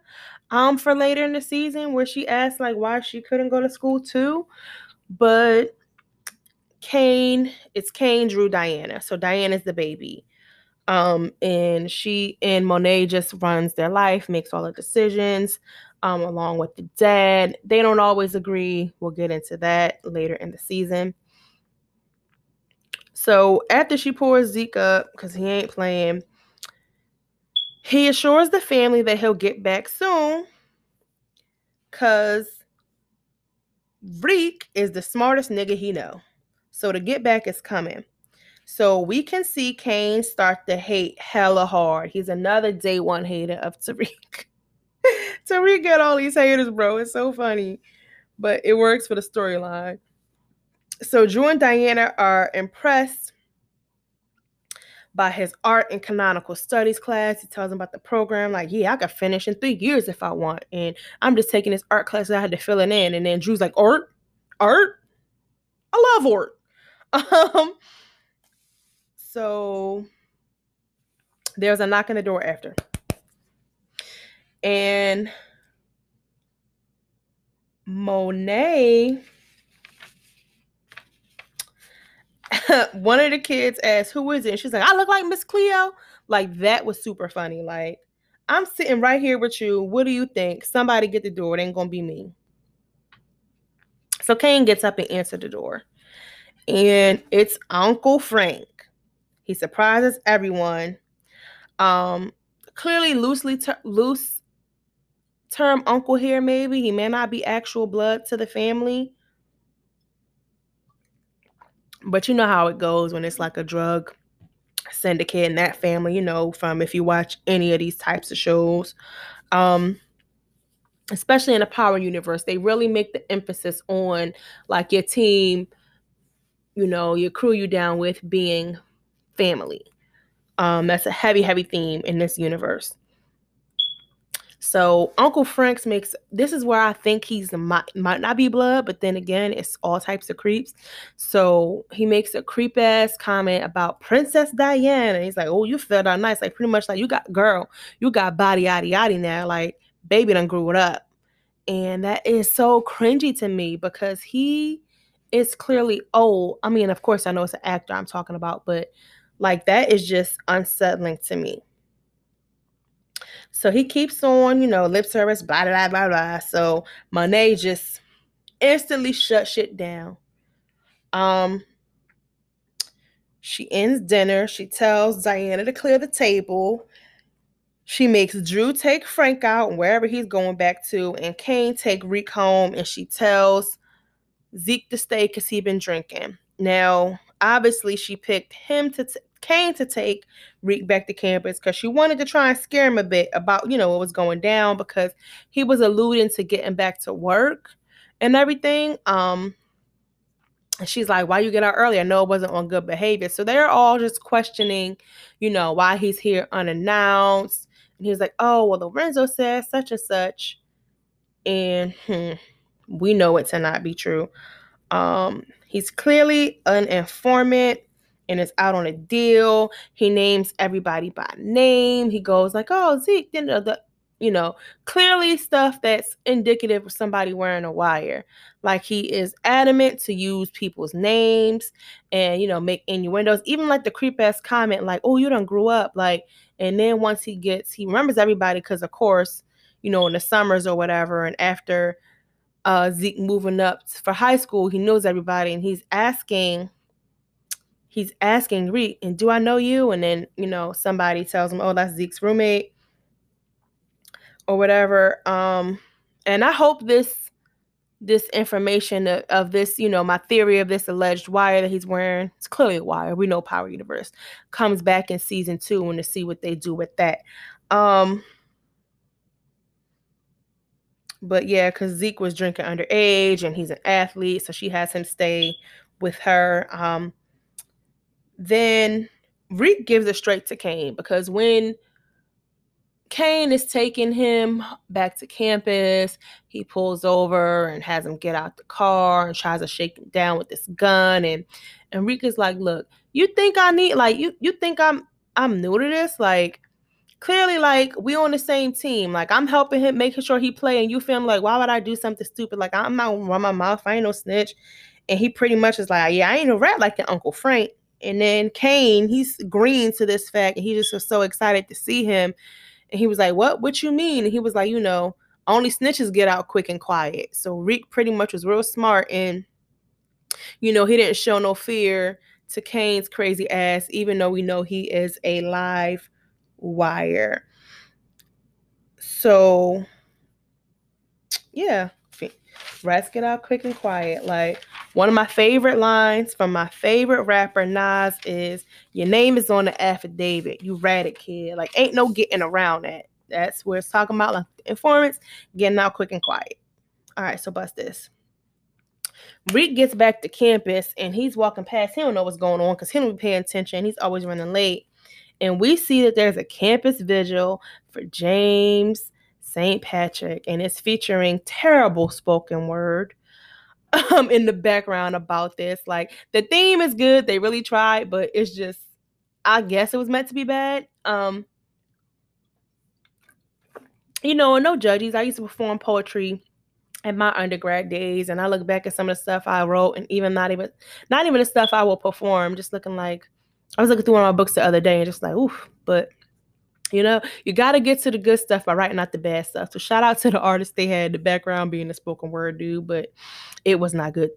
um for later in the season where she asked like why she couldn't go to school too. But Cane, it's Cane drew Diana. So Diana's the baby. Um, and she and Monet just runs their life, makes all the decisions, um, along with the dad. They don't always agree. We'll get into that later in the season. So after she pours Zeke up, because he ain't playing, he assures the family that he'll get back soon because Reek is the smartest nigga he know. So the get back is coming. So we can see Cane start to hate hella hard. He's another day one hater of Tariq. Tariq got all these haters, bro. It's so funny. But it works for the storyline. So Dru and Diana are impressed by his art and canonical studies class. He tells them about the program, like, yeah, I could finish in three years if I want. And I'm just taking this art class I had to fill it in. And then Dru's like, art? Art? I love art. Um, so there's a knock on the door after. And Monet one of the kids asked, Who is it? And she's like, I look like Miss Cleo. Like, that was super funny. Like, I'm sitting right here with you. What do you think? Somebody get the door. It ain't gonna be me. So Cane gets up and answers the door. And it's Uncle Frank. He surprises everyone. Um, clearly loosely ter- loose term uncle here, maybe. He may not be actual blood to the family. But you know how it goes when it's like a drug syndicate and that family, you know, from if you watch any of these types of shows. Um especially in the power universe, they really make the emphasis on like your team, you know, your crew you down with being family. Um, that's a heavy, heavy theme in this universe. So Uncle Frank's makes this is where I think he's might, might not be blood, but then again, it's all types of creeps. So he makes a creep ass comment about Princess Diana. And he's like, "Oh, you felt out nice, like pretty much like you got girl, you got body yaddy yaddy now, like baby done grew it up." And that is so cringy to me because he is clearly old. I mean, of course, I know it's an actor I'm talking about, but like that is just unsettling to me. So he keeps on, you know, lip service, blah, blah, blah, blah. So Monet just instantly shut shit down. Um, she ends dinner. She tells Diana to clear the table. She makes Dru take Frank out wherever he's going back to, and Cane take Reek home. And she tells Zeke to stay because he'd been drinking. Now, obviously, she picked him to t- Cane to take Reek back to campus because she wanted to try and scare him a bit about, you know, what was going down because he was alluding to getting back to work and everything. Um, and she's like, Why you get out early? I know it wasn't on good behavior. So they're all just questioning, you know, why he's here unannounced. And he's like, Oh, well, Lorenzo says such and such. And hmm, we know it to not be true. Um, he's clearly an informant and is out on a deal. He names everybody by name. He goes like, "Oh, Zeke," you know, the, you know, clearly stuff that's indicative of somebody wearing a wire. Like he is adamant to use people's names and you know make innuendos. Even like the creep ass comment, like, "Oh, you don't grew up," like, and then once he gets, he remembers everybody because of course, you know, in the summers or whatever, and after uh, Zeke moving up for high school. He knows everybody, and he's asking, he's asking Reek, and do I know you? And then you know somebody tells him, oh, that's Zeke's roommate, or whatever. Um, and I hope this this information of, of, this, you know, my theory of this alleged wire that he's wearing, it's clearly a wire. We know Power Universe comes back in season two and to see what they do with that. Um, but yeah, because Zeke was drinking underage and he's an athlete, so she has him stay with her. Um, then Reek gives it straight to Cane because when Cane is taking him back to campus. He pulls over and has him get out the car and tries to shake him down with this gun. And and Reek is like, "Look, you think I need like you? You think I'm I'm new to this? Like, clearly, like we on the same team. Like I'm helping him, making sure he play, and you feel like, why would I do something stupid? Like I'm not run my mouth. I ain't no snitch." And he pretty much is like, "Yeah, I ain't a rat like your Uncle Frank." And then Cane, he's green to this fact, and he just was so excited to see him and he was like, What? What you mean? And he was like, You know, only snitches get out quick and quiet. So Reek pretty much was real smart and, you know, he didn't show no fear to Cane's crazy ass, even though we know he is a live wire. So, yeah, rats get out quick and quiet. Like one of my favorite lines from my favorite rapper Nas is, "Your name is on the affidavit. You ratted kid. Like ain't no getting around that. That's where it's talking about like informants getting out quick and quiet. All right, so bust this. Reek gets back to campus and he's walking past. He don't know what's going on because he don't be paying attention. He's always running late. And we see that there's a campus vigil for James St. Patrick, and it's featuring terrible spoken word um, in the background about this. Like the theme is good, they really tried, but it's just, I guess it was meant to be bad. Um, you know, no judges. I used to perform poetry in my undergrad days, and I look back at some of the stuff I wrote, and even not even not even the stuff I will perform, just looking like I was looking through one of my books the other day and just like, oof, but you know, you got to get to the good stuff by writing out the bad stuff. So shout out to the artist they had the background being a spoken word dude, but it was not good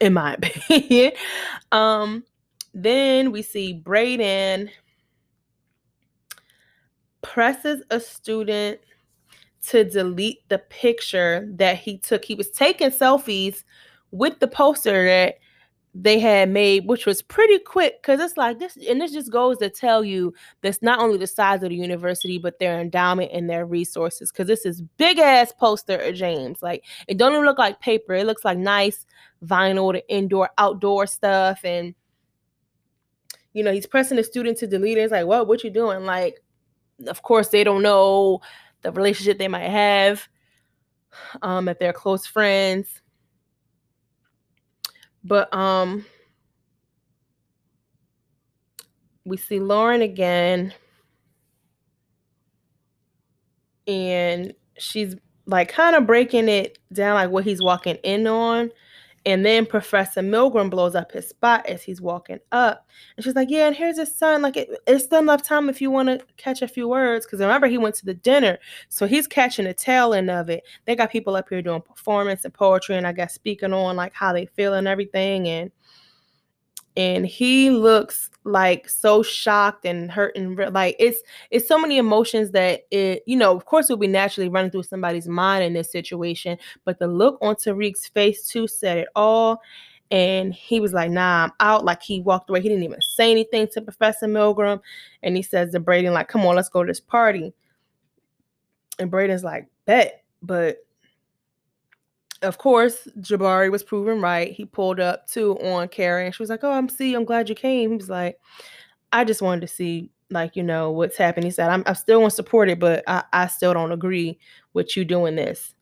in my opinion. um, then we see Brayden presses a student to delete the picture that he took. He was taking selfies with the poster that they had made, which was pretty quick because it's like this, and this just goes to tell you that's not only the size of the university, but their endowment and their resources. Because this is big ass poster of James. Like it don't even look like paper; it looks like nice vinyl, the indoor, outdoor stuff, and you know he's pressing the student to delete it. It's like, what? What you doing? Like, of course they don't know the relationship they might have, um, if they're close friends but um we see Lauren again. And she's like kind of breaking it down like what he's walking in on and then Professor Milgram blows up his spot as he's walking up. And she's like, Yeah, and here's his son. Like, it, it's still enough time if you want to catch a few words. Because remember, he went to the dinner. So he's catching the tail end of it. They got people up here doing performance and poetry, and I guess speaking on like how they feel and everything. And and he looks like so shocked and hurt and like it's it's so many emotions that it you know of course will be naturally running through somebody's mind in this situation but the look on Tariq's face too said it all and he was like nah I'm out like he walked away. He didn't even say anything to Professor Milgram and he says to Brayden like come on let's go to this party. And Brayden's like bet but of course, Jabari was proven right. He pulled up too on Karen. she was like, "Oh, I'm see, I'm glad you came." He was like, "I just wanted to see, like, you know, what's happening." He said, "I'm, I still want to support it, but I, I still don't agree with you doing this."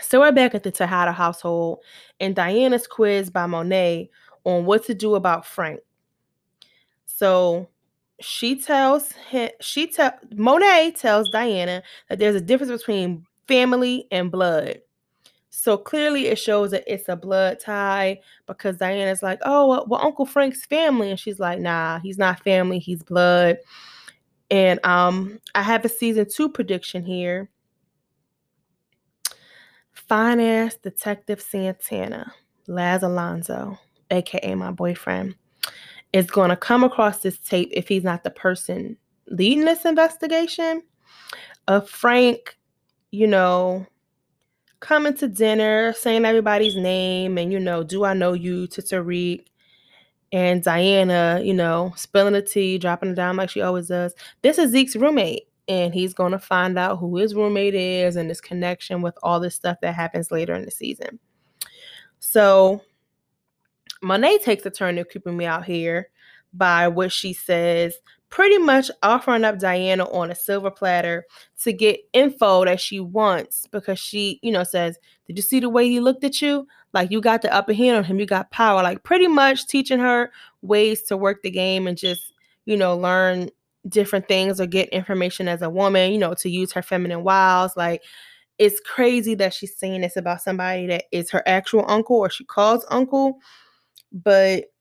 So we're back at the Tejada household, and Diana's quiz by Monet on what to do about Frank. So she tells him, she tell Monet tells Diana that there's a difference between family and blood. So clearly it shows that it's a blood tie because Diana's like, oh, well, well, Uncle Frank's family. And she's like, nah, he's not family, he's blood. And um, I have a season two prediction here. finance detective Santana, Laz Alonso, aka my boyfriend, is going to come across this tape if he's not the person leading this investigation of Frank, you know, coming to dinner, saying everybody's name, and you know, do I know you to Tariq? And Diana, you know, spilling the tea, dropping it down like she always does. This is Zeke's roommate, and he's to find out who his roommate is and his connection with all this stuff that happens later in the season. So, Monet takes a turn to creeping me out here by what she says pretty much offering up Diana on a silver platter to get info that she wants because she, you know, says, Did you see the way he looked at you? Like you got the upper hand on him, you got power. Like pretty much teaching her ways to work the game and just, you know, learn different things or get information as a woman, you know, to use her feminine wiles. Like it's crazy that she's saying this about somebody that is her actual uncle or she calls uncle. But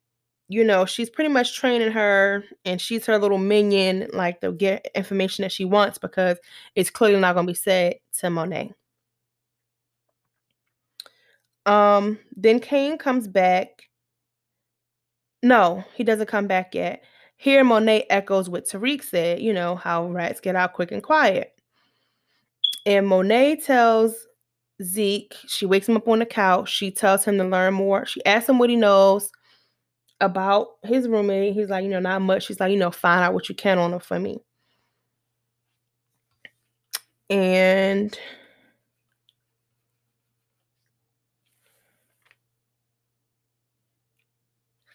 you know, she's pretty much training her and she's her little minion, like to get information that she wants because it's clearly not gonna be said to Monet. Um, then Cane comes back. No, he doesn't come back yet. Here, Monet echoes what Tariq said, you know, how rats get out quick and quiet. And Monet tells Zeke, she wakes him up on the couch. She tells him to learn more. She asks him what he knows about his roommate. He's like, you know, not much. He's like, you know, find out what you can on him for me. And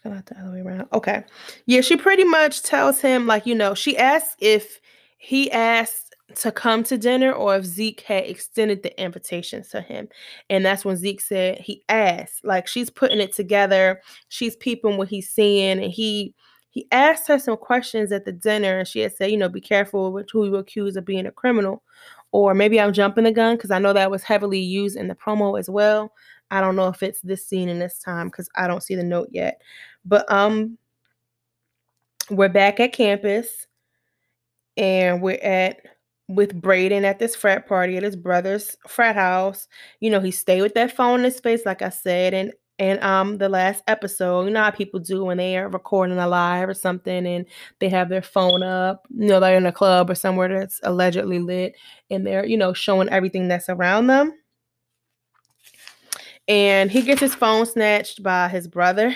out the other way around. Okay. Yeah, she pretty much tells him, like, you know, she asks if he asked to come to dinner or if Zeke had extended the invitation to him. And that's when Zeke said he asked. Like she's putting it together. She's peeping what he's seeing. And he he asked her some questions at the dinner and she had said, you know, be careful with who you accuse of being a criminal. Or maybe I'm jumping the gun because I know that was heavily used in the promo as well. I don't know if it's this scene in this time because I don't see the note yet. But um we're back at campus and we're at with Brayden at this frat party at his brother's frat house. You know, he stayed with that phone in his face, like I said, and and um the last episode, you know how people do when they are recording a live or something and they have their phone up, you know, they're in a club or somewhere that's allegedly lit and they're, you know, showing everything that's around them. And he gets his phone snatched by his brother.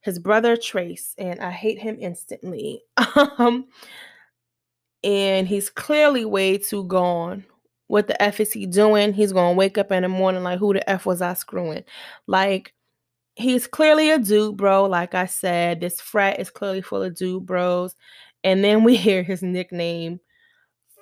His brother Trace, and I hate him instantly. um and he's clearly way too gone. What the F is he doing? He's gonna wake up in the morning like, who the F was I screwing? Like, he's clearly a dude, bro. Like I said, this frat is clearly full of dude bros. And then we hear his nickname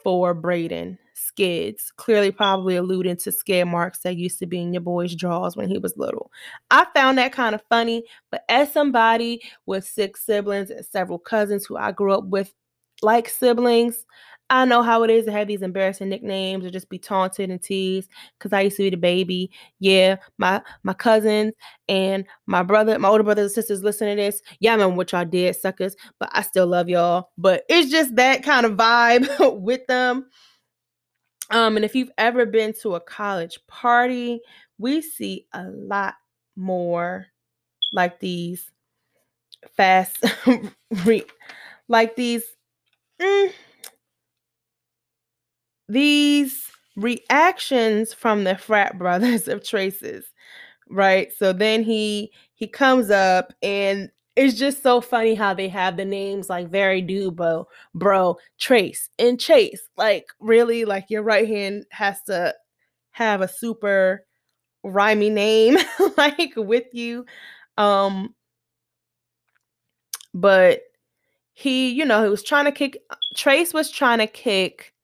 for Brayden Skids, clearly probably alluding to skid marks that used to be in your boy's drawers when he was little. I found that kind of funny, but as somebody with six siblings and several cousins who I grew up with like siblings, I know how it is to have these embarrassing nicknames or just be taunted and teased because I used to be the baby. Yeah, my my cousins and my brother, my older brothers and sisters listen to this. Yeah, I remember what y'all did, suckers, but I still love y'all. But it's just that kind of vibe with them. Um, and if you've ever been to a college party, we see a lot more like these fast re- like these mm, these reactions from the frat brothers of traces right? So then he he comes up and it's just so funny how they have the names like very dubo bro trace and chase. Like really like your right hand has to have a super rhymey name like with you. Um but he, you know, he was trying to kick Trace was trying to kick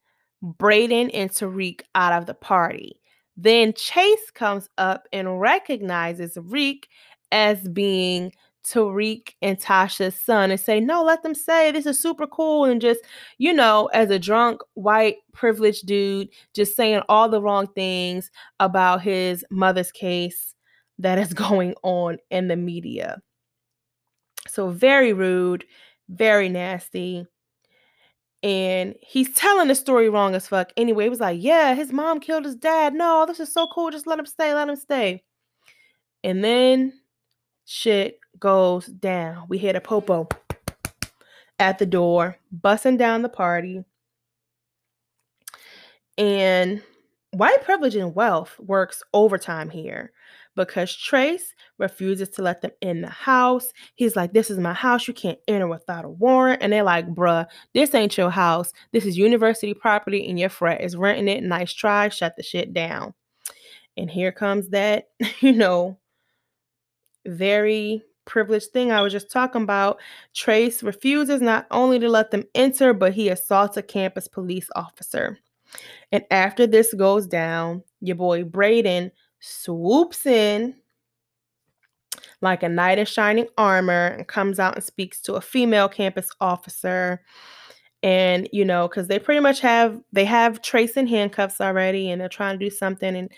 Brayden and Tariq out of the party. Then Chase comes up and recognizes Reek as being Tariq and Tasha's son and say, No, let them say this is super cool. And just, you know, as a drunk, white, privileged dude, just saying all the wrong things about his mother's case that is going on in the media. So, very rude very nasty. and he's telling the story wrong as fuck. Anyway, he was like, Yeah, his mom killed his dad. No, this is so cool. Just let him stay, let him stay. And then shit goes down. We hit a popo at the door, busting down the party. And white privilege and wealth works overtime here because Trace refuses to let them in the house. He's like, This is my house. You can't enter without a warrant. And they're like, Bruh, this ain't your house. This is university property, and your frat is renting it. Nice try. Shut the shit down. And here comes that, you know, very privileged thing I was just talking about. Trace refuses not only to let them enter, but he assaults a campus police officer. And after this goes down, your boy Brayden swoops in like a knight in shining armor and comes out and speaks to a female campus officer. And you know because they pretty much have they have trace handcuffs already and they're trying to do something. And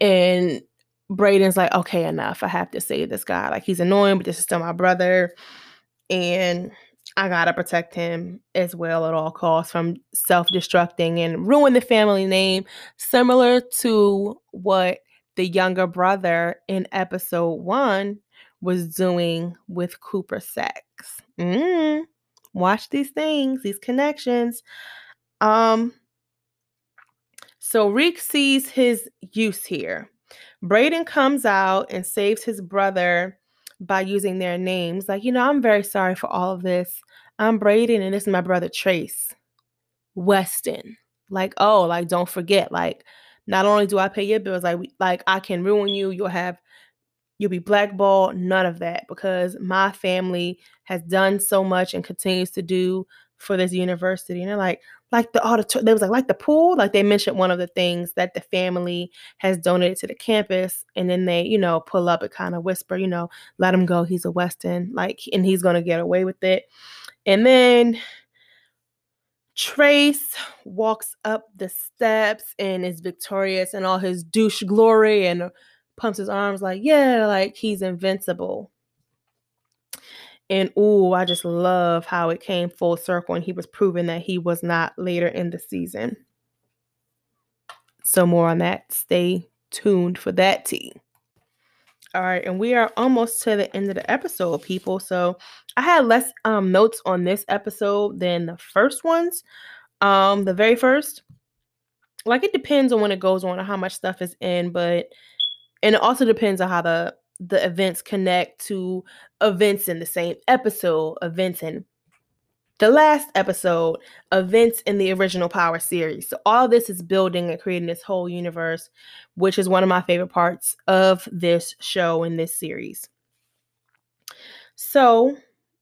and Brayden's like okay enough. I have to save this guy like he's annoying but this is still my brother. And i gotta protect him as well at all costs from self-destructing and ruin the family name similar to what the younger brother in episode one was doing with Cooper Saxe. Mm, watch these things, these connections. Um, so Reek sees his use here. Brayden comes out and saves his brother by using their names. Like, you know, I'm very sorry for all of this. I'm Brayden and this is my brother Trace Weston. Like, oh, like don't forget, like not only do I pay your bills, like like I can ruin you. You'll have you'll be blackballed. None of that because my family has done so much and continues to do for this university. And they're like, like the auditor, they was like, like the pool. Like they mentioned one of the things that the family has donated to the campus, and then they, you know, pull up and kind of whisper, you know, let him go. He's a Weston, like, and he's gonna get away with it. And then Trace walks up the steps and is victorious in all his douche glory and pumps his arms like, yeah, like he's invincible. And ooh, I just love how it came full circle and he was proving that he was not later in the season. So, more on that. Stay tuned for that tea. All right, and we are almost to the end of the episode, people. So I had less um, notes on this episode than the first ones. Um, the very first, like it depends on when it goes on and how much stuff is in, but and it also depends on how the the events connect to events in the same episode, events in the last episode, events in the original Power series. So all this is building and creating this whole universe, which is one of my favorite parts of this show in this series. So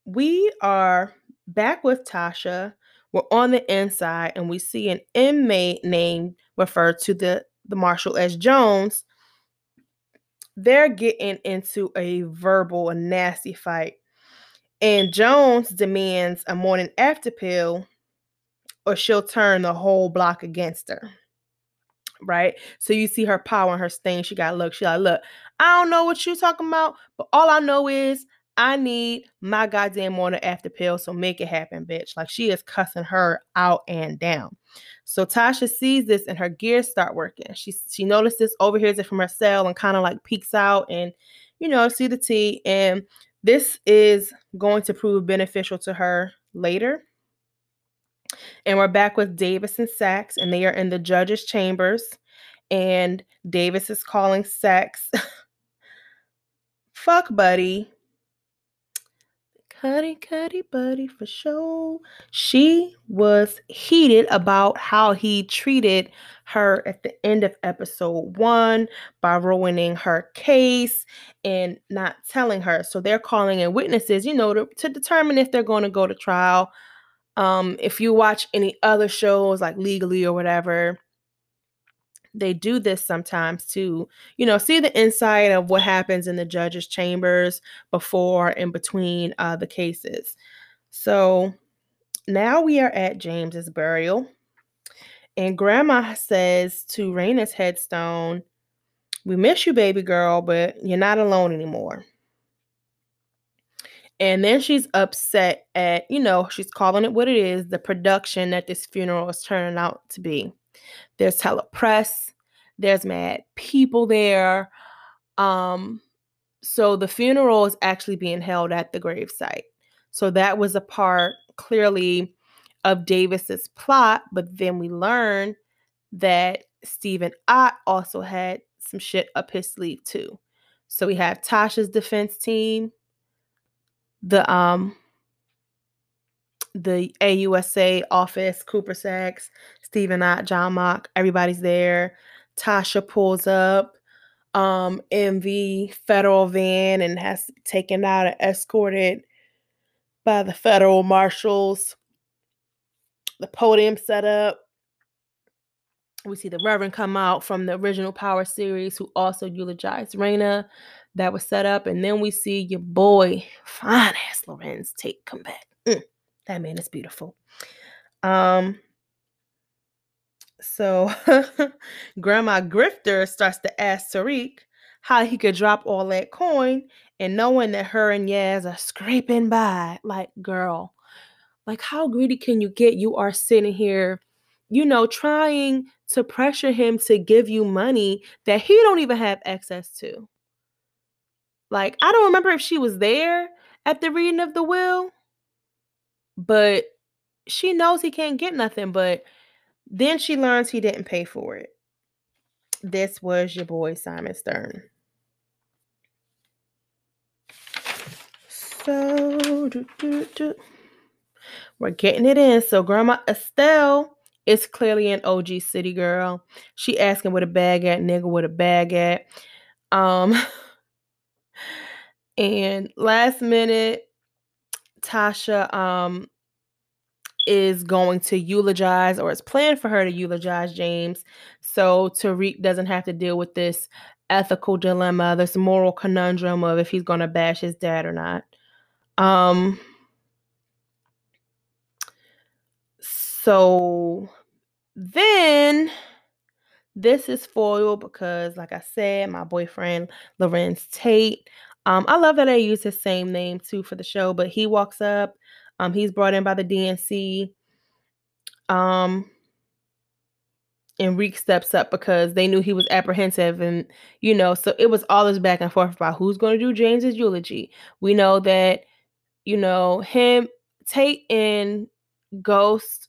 we are back with Tasha. We're on the inside and we see an inmate named referred to the, the Marshall S. Jones. They're getting into a verbal, a nasty fight and Jones demands a morning after pill, or she'll turn the whole block against her. Right? So you see her power and her stain. She got look. She like, look, I don't know what you talking about, but all I know is I need my goddamn morning after pill. So make it happen, bitch. Like she is cussing her out and down. So Tasha sees this and her gears start working. She she notices, overhears it from her cell and kind of like peeks out and you know see the tea and this is going to prove beneficial to her later. And we're back with Davis and Saxe, and they are in the judge's chambers. And Davis is calling Saxe, fuck buddy, Cuddy, Cuddy, Buddy for sure. She was heated about how he treated her at the end of episode one by ruining her case and not telling her. So they're calling in witnesses, you know, to, to determine if they're going to go to trial. Um, if you watch any other shows like Legally or whatever, they do this sometimes to, you know, see the inside of what happens in the judge's chambers before and between uh, the cases. So now we are at James's burial, and Grandma says to Raina's headstone, "We miss you, baby girl, but you're not alone anymore." And then she's upset at, you know, she's calling it what it is the production that this funeral is turning out to be. There's hella press, there's mad people there. Um, so the funeral is actually being held at the gravesite. So that was a part clearly of Davis's plot, but then we learn that Stephen Ott also had some shit up his sleeve too. So we have Tasha's defense team, the um the AUSA office, Cooper Saxe, Stephen Ott, John Mock, everybody's there. Tasha pulls up um the federal van and has taken out and escorted by the federal marshals. The podium set up. We see the Reverend come out from the original Power series, who also eulogized Raina. That was set up, and then we see your boy, fine ass Larenz Tate, come back. Mm, that man is beautiful. Um, so Grandma Grifter starts to ask Tariq how he could drop all that coin and knowing that her and Yaz are scraping by. Like, girl, like how greedy can you get? You are sitting here, you know, trying to pressure him to give you money that he don't even have access to. Like, I don't remember if she was there at the reading of the will, but she knows he can't get nothing, but then she learns he didn't pay for it. This was your boy Simon Stern. So do, do, do. we're getting it in. So Grandma Estelle is clearly an OG city girl. She asking what a bag at, nigga, what a bag at. Um and last minute, Tasha um is going to eulogize or it's planned for her to eulogize James. So Tariq doesn't have to deal with this ethical dilemma, this moral conundrum of if he's going to bash his dad or not. Um so then this is foiled because like I said, my boyfriend Larenz Tate. Um, I love that I use his same name too for the show, but he walks up um, he's brought in by the DNC. Um, Enrique steps up because they knew he was apprehensive, and you know, so it was all this back and forth about who's going to do James's eulogy. We know that, you know, him, Tate, and Ghost,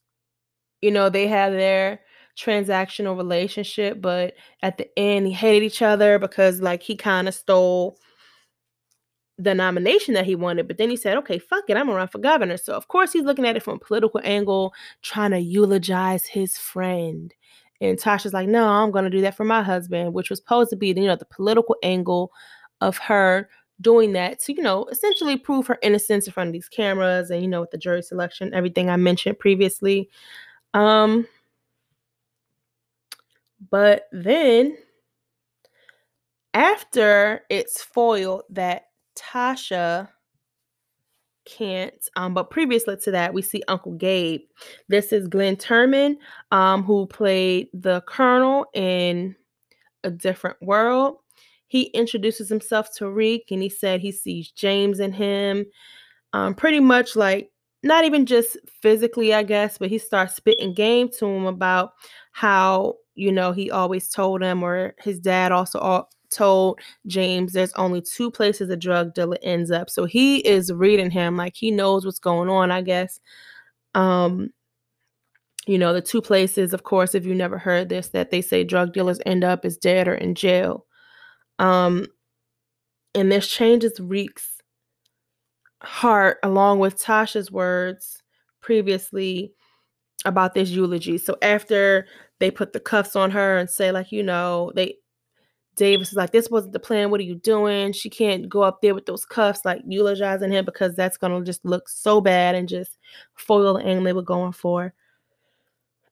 you know, they have their transactional relationship, but at the end, he hated each other because, like, he kind of stole the nomination that he wanted, but then he said, okay, fuck it, I'm gonna run for governor. So of course he's looking at it from a political angle, trying to eulogize his friend. And Tasha's like, no, I'm gonna do that for my husband, which was supposed to be, you know, the political angle of her doing that to, you know, essentially prove her innocence in front of these cameras and, you know, with the jury selection, everything I mentioned previously. Um, but then after it's foiled that Tasha can't. Um, but previously to that, we see Uncle Gabe. This is Glynn Turman, um, who played the Colonel in A Different World. He introduces himself to Reek and he said he sees James in him. Um, pretty much like not even just physically, I guess, but he starts spitting game to him about how, you know, he always told him, or his dad also told James there's only two places a drug dealer ends up. So he is reading him like he knows what's going on, I guess. Um you know, the two places, of course, if you never heard this, that they say drug dealers end up is dead or in jail. Um and this changes Reek's heart along with Tasha's words previously about this eulogy. So after they put the cuffs on her and say like, you know, they Davis is like, this wasn't the plan. What are you doing? She can't go up there with those cuffs, like eulogizing him because that's gonna just look so bad and just foil the angle they were going for.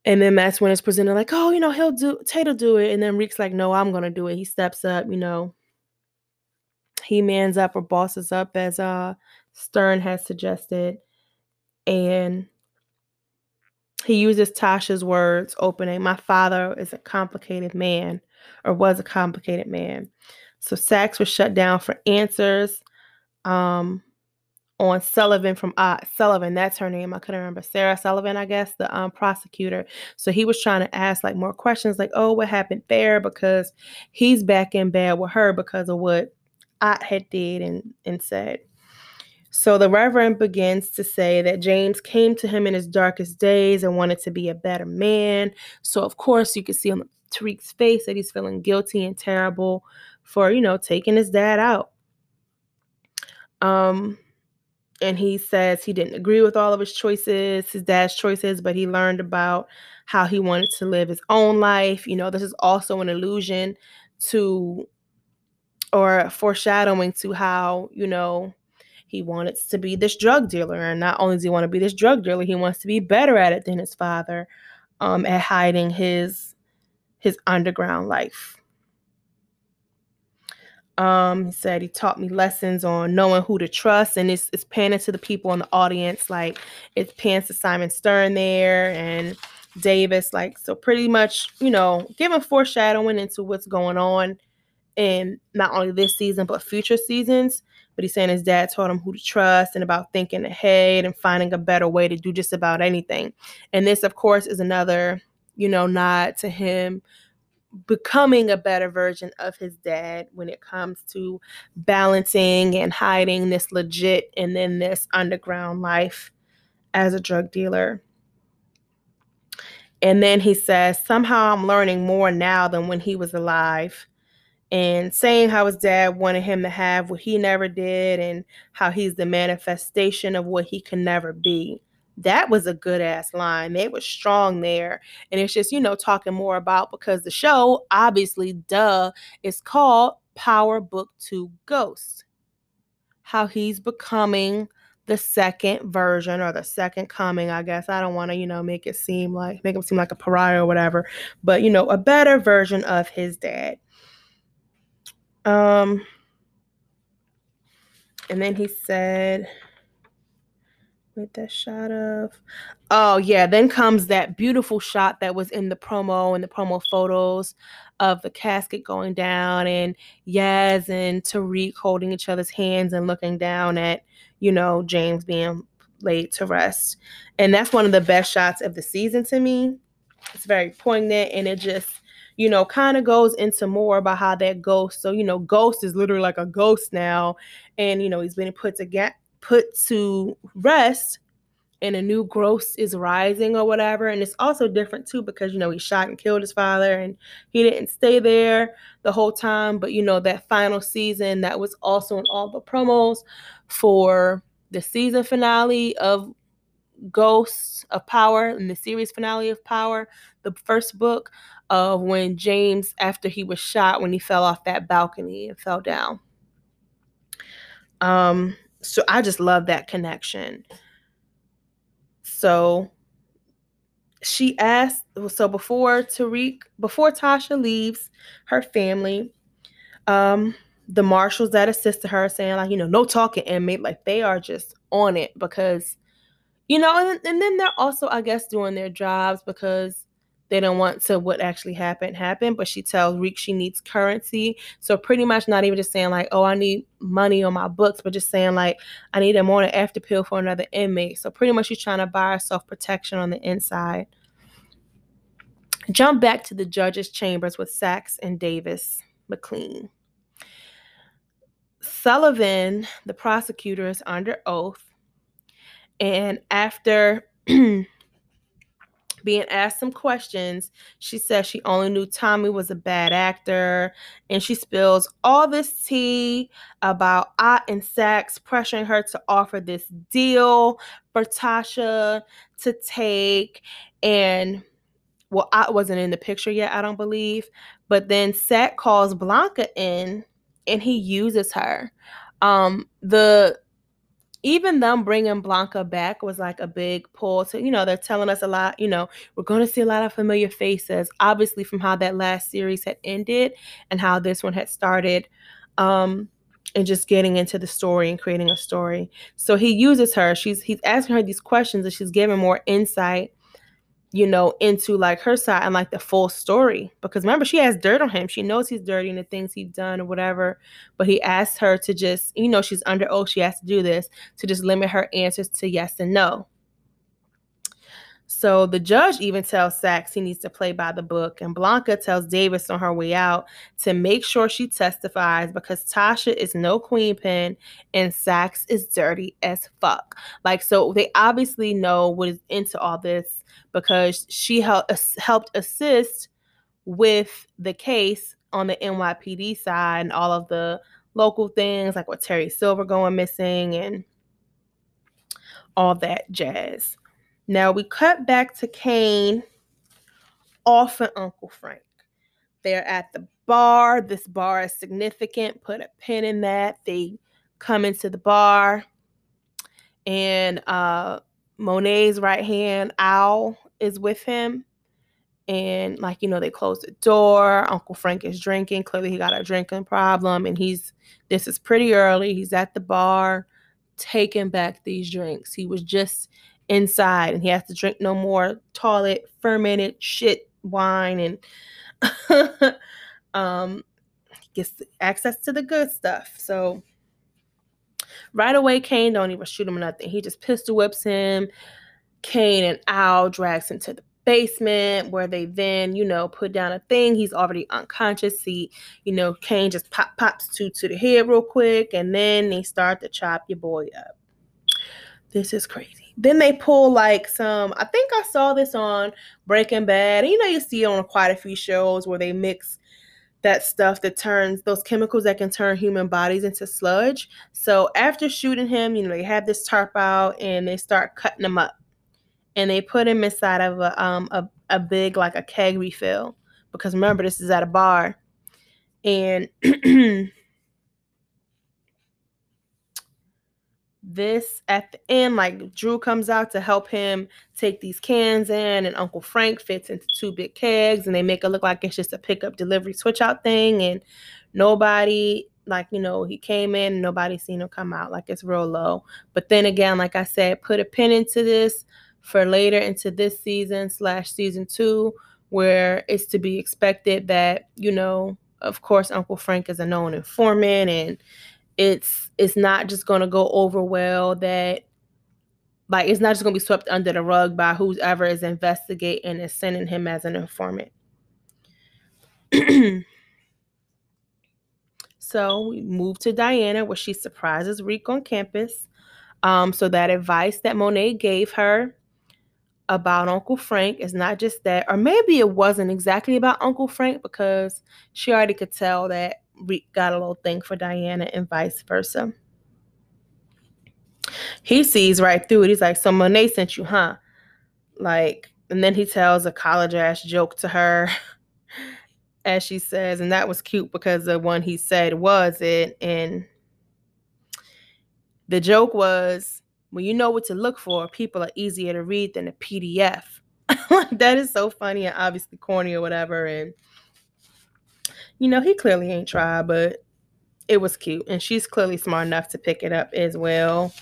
And then that's when it's presented like, oh, you know, he'll do Tate'll do it. And then Reek's like, no, I'm gonna do it. He steps up, you know. He mans up or bosses up as uh Stern has suggested. And he uses Tasha's words opening, My father is a complicated man or was a complicated man. So Saxe was shut down for answers. Um, on Sullivan from uh, Sullivan. That's her name. I couldn't remember Sarah Sullivan, I guess, the um, prosecutor. So he was trying to ask like more questions, like, "Oh, what happened there?" Because he's back in bed with her because of what I had did and and said. So the Reverend begins to say that James came to him in his darkest days and wanted to be a better man. So of course you can see on Tariq's face that he's feeling guilty and terrible for you know taking his dad out. Um and he says he didn't agree with all of his choices, his dad's choices, but he learned about how he wanted to live his own life. You know, this is also an allusion to or foreshadowing to how, you know, he wanted to be this drug dealer. And not only does he want to be this drug dealer, he wants to be better at it than his father um, at hiding his his underground life. Um, he said he taught me lessons on knowing who to trust, and it's it's panning to the people in the audience, like it's pans to Simon Stern there and Davis, like so pretty much, you know, giving foreshadowing into what's going on in not only this season but future seasons. But he's saying his dad taught him who to trust and about thinking ahead and finding a better way to do just about anything. And this, of course, is another, you know, nod to him becoming a better version of his dad when it comes to balancing and hiding this legit and then this underground life as a drug dealer. And then he says, somehow I'm learning more now than when he was alive. And saying how his dad wanted him to have what he never did and how he's the manifestation of what he can never be that was a good ass line. They were strong there. And it's just, you know, talking more about because the show, obviously, duh, is called Power Book 2 Ghost. How he's becoming the second version or the second coming, I guess. I don't want to, you know, make it seem like, make him seem like a pariah or whatever, but, you know, a better version of his dad. Um, and then he said, with that shot of. Oh yeah then comes that beautiful shot that was in the promo and the promo photos of the casket going down and Yaz and Tariq holding each other's hands and looking down at you know James being laid to rest. And that's one of the best shots of the season to me. It's very poignant and it just you know kind of goes into more about how that ghost so you know ghost is literally like a ghost now. And you know he's been put to get put to rest and a new growth is rising or whatever. And it's also different too because you know he shot and killed his father and he didn't stay there the whole time. But you know, that final season that was also in all the promos for the season finale of Ghosts of Power and the series finale of Power, the first book of when James, after he was shot, when he fell off that balcony and fell down. Um, so I just love that connection. So she asked, so before Tariq, before Tasha leaves her family, um, the marshals that assisted her saying, like, you know, no talking inmate, like they are just on it because, you know, and, and then they're also, I guess, doing their jobs because they don't want to what actually happened happen but she tells reek she needs currency. So pretty much not even just saying like oh i need money on my books but just saying like i need a morning after pill for another inmate. So pretty much she's trying to buy herself protection on the inside. Jump back to the judge's chambers with Saxe and davis MacLean. Sullivan the prosecutor is under oath and after being asked some questions, she says she only knew Tommy was a bad actor, and she spills all this tea about Ott and Saxe pressuring her to offer this deal for Tasha to take. And well, Ott wasn't in the picture yet, I don't believe. But then Seth calls Blanca in, and he uses her. Um, the even them bringing Blanca back was like a big pull to, you know, they're telling us a lot, you know, we're going to see a lot of familiar faces, obviously from how that last series had ended and how this one had started. Um, and just getting into the story and creating a story. So he uses her. She's he's asking her these questions and she's giving more insight you know, into like her side and like the full story. Because remember, she has dirt on him. She knows he's dirty and the things he's done or whatever. But he asked her to just, you know, she's under oath. She has to do this to just limit her answers to yes and no. So the judge even tells Saxe he needs to play by the book, and Blanca tells Davis on her way out to make sure she testifies because Tasha is no queen pin and Saxe is dirty as fuck. Like, so they obviously know what is into all this because she helped helped assist with the case on the NYPD side and all of the local things like with Terry Silver going missing and all that jazz. Now we cut back to Cane off of Uncle Frank. They're at the bar. This bar is significant. Put a pin in that. They come into the bar, and uh, Monet's right hand, Owl, is with him. And, like, you know, they close the door. Uncle Frank is drinking. Clearly, he got a drinking problem. And he's, this is pretty early. He's at the bar taking back these drinks. He was just inside and he has to drink no more toilet fermented shit wine and um gets access to the good stuff. So right away Cane don't even shoot him nothing. He just pistol whips him. Cane and owl drags him to the basement where they then you know put down a thing. He's already unconscious. He you know Cane just pop pops two to the head real quick and then they start to chop your boy up. This is crazy then they pull like some, I think I saw this on Breaking Bad. You know, you see it on quite a few shows where they mix that stuff that turns those chemicals that can turn human bodies into sludge. So after shooting him, you know, they have this tarp out and they start cutting him up. And they put him inside of a um a, a big like a keg refill. Because remember, this is at a bar. And this at the end, like Dru comes out to help him take these cans in, and Uncle Frank fits into two big kegs, and they make it look like it's just a pickup delivery switch out thing, and nobody like you know he came in and nobody seen him come out like it's real low. But then again like i said put a pin into this for later into this season slash season two where it's to be expected that you know of course uncle frank is a known informant and it's it's not just going to go over well that like it's not just going to be swept under the rug by whoever is investigating and sending him as an informant. So we move to diana where she surprises reek on campus. Um, so that advice that monet gave her about uncle frank is not just that or maybe it wasn't exactly about uncle frank because she already could tell that got a little thing for Diana and vice versa. He sees right through it. He's like, So Monet sent you, huh? Like, and then he tells a college ass joke to her, as she says, and that was cute because the one he said was it. And the joke was, when you know what to look for, people are easier to read than a PDF. that is so funny and obviously corny or whatever. And you know, he clearly ain't tried, but it was cute. And she's clearly smart enough to pick it up as well.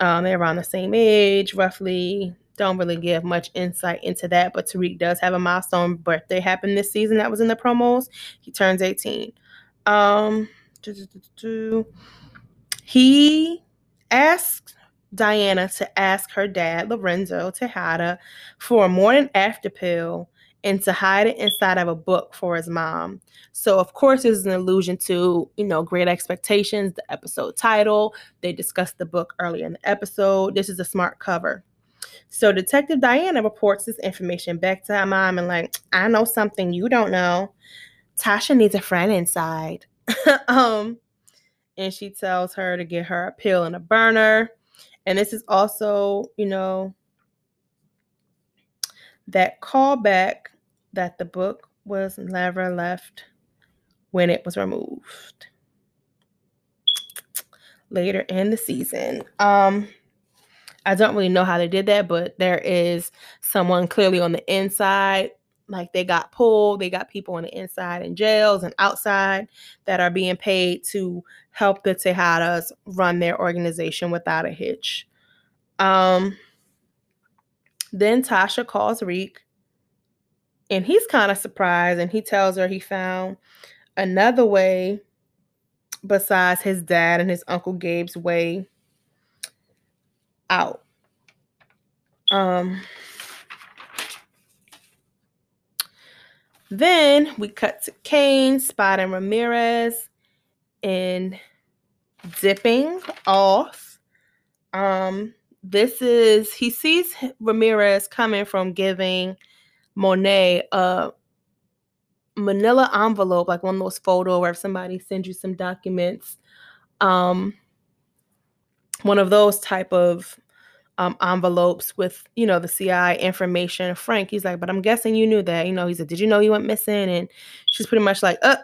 Um, they're around the same age, roughly. Don't really give much insight into that, but Tariq does have a milestone birthday happen this season that was in the promos. He turns 18. Um, he asked Diana to ask her dad, Lorenzo Tejada, for a morning after pill and to hide it inside of a book for his mom. So, of course, this is an allusion to, you know, Great Expectations, the episode title. They discussed the book earlier in the episode. This is a smart cover. So, Detective Diana reports this information back to her mom and, like, I know something you don't know. Tasha needs a friend inside. um, and she tells her to get her a pill and a burner. And this is also, you know, that callback that the book was never left when it was removed later in the season. Um, I don't really know how they did that, but there is someone clearly on the inside. Like they got pulled, they got people on the inside in jails and outside that are being paid to help the Tejadas run their organization without a hitch. Um, Then Tasha calls Reek and he's kind of surprised and he tells her he found another way besides his dad and his uncle Gabe's way out. Um then we cut to Cane spotting Ramirez and dipping off. Um this is he sees Ramirez coming from giving Monet a manila envelope, like one of those photo where somebody sends you some documents. Um, one of those type of um, envelopes with you know the CI information. Frank, he's like, but I'm guessing you knew that. You know, he said, did you know you went missing? And she's pretty much like, uh,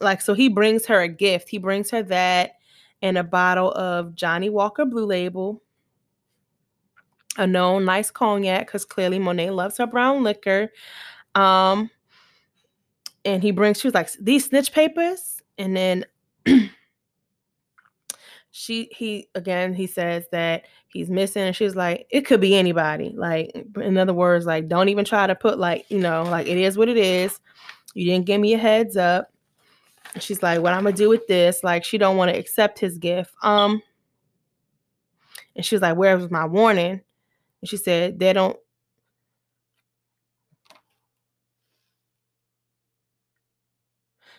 like so. He brings her a gift. He brings her that and a bottle of Johnnie Walker Blue Label a known nice cognac because clearly Monet loves her brown liquor. Um, and he brings, she was like, these snitch papers. And then she, he, again, he says that he's missing. And she's like, it could be anybody. Like, in other words, like, don't even try to put, like, you know, like, it is what it is. You didn't give me a heads up. And she's like, what I'm gonna do with this? Like, she don't want to accept his gift. Um, and she was like, where was my warning? And she said, they don't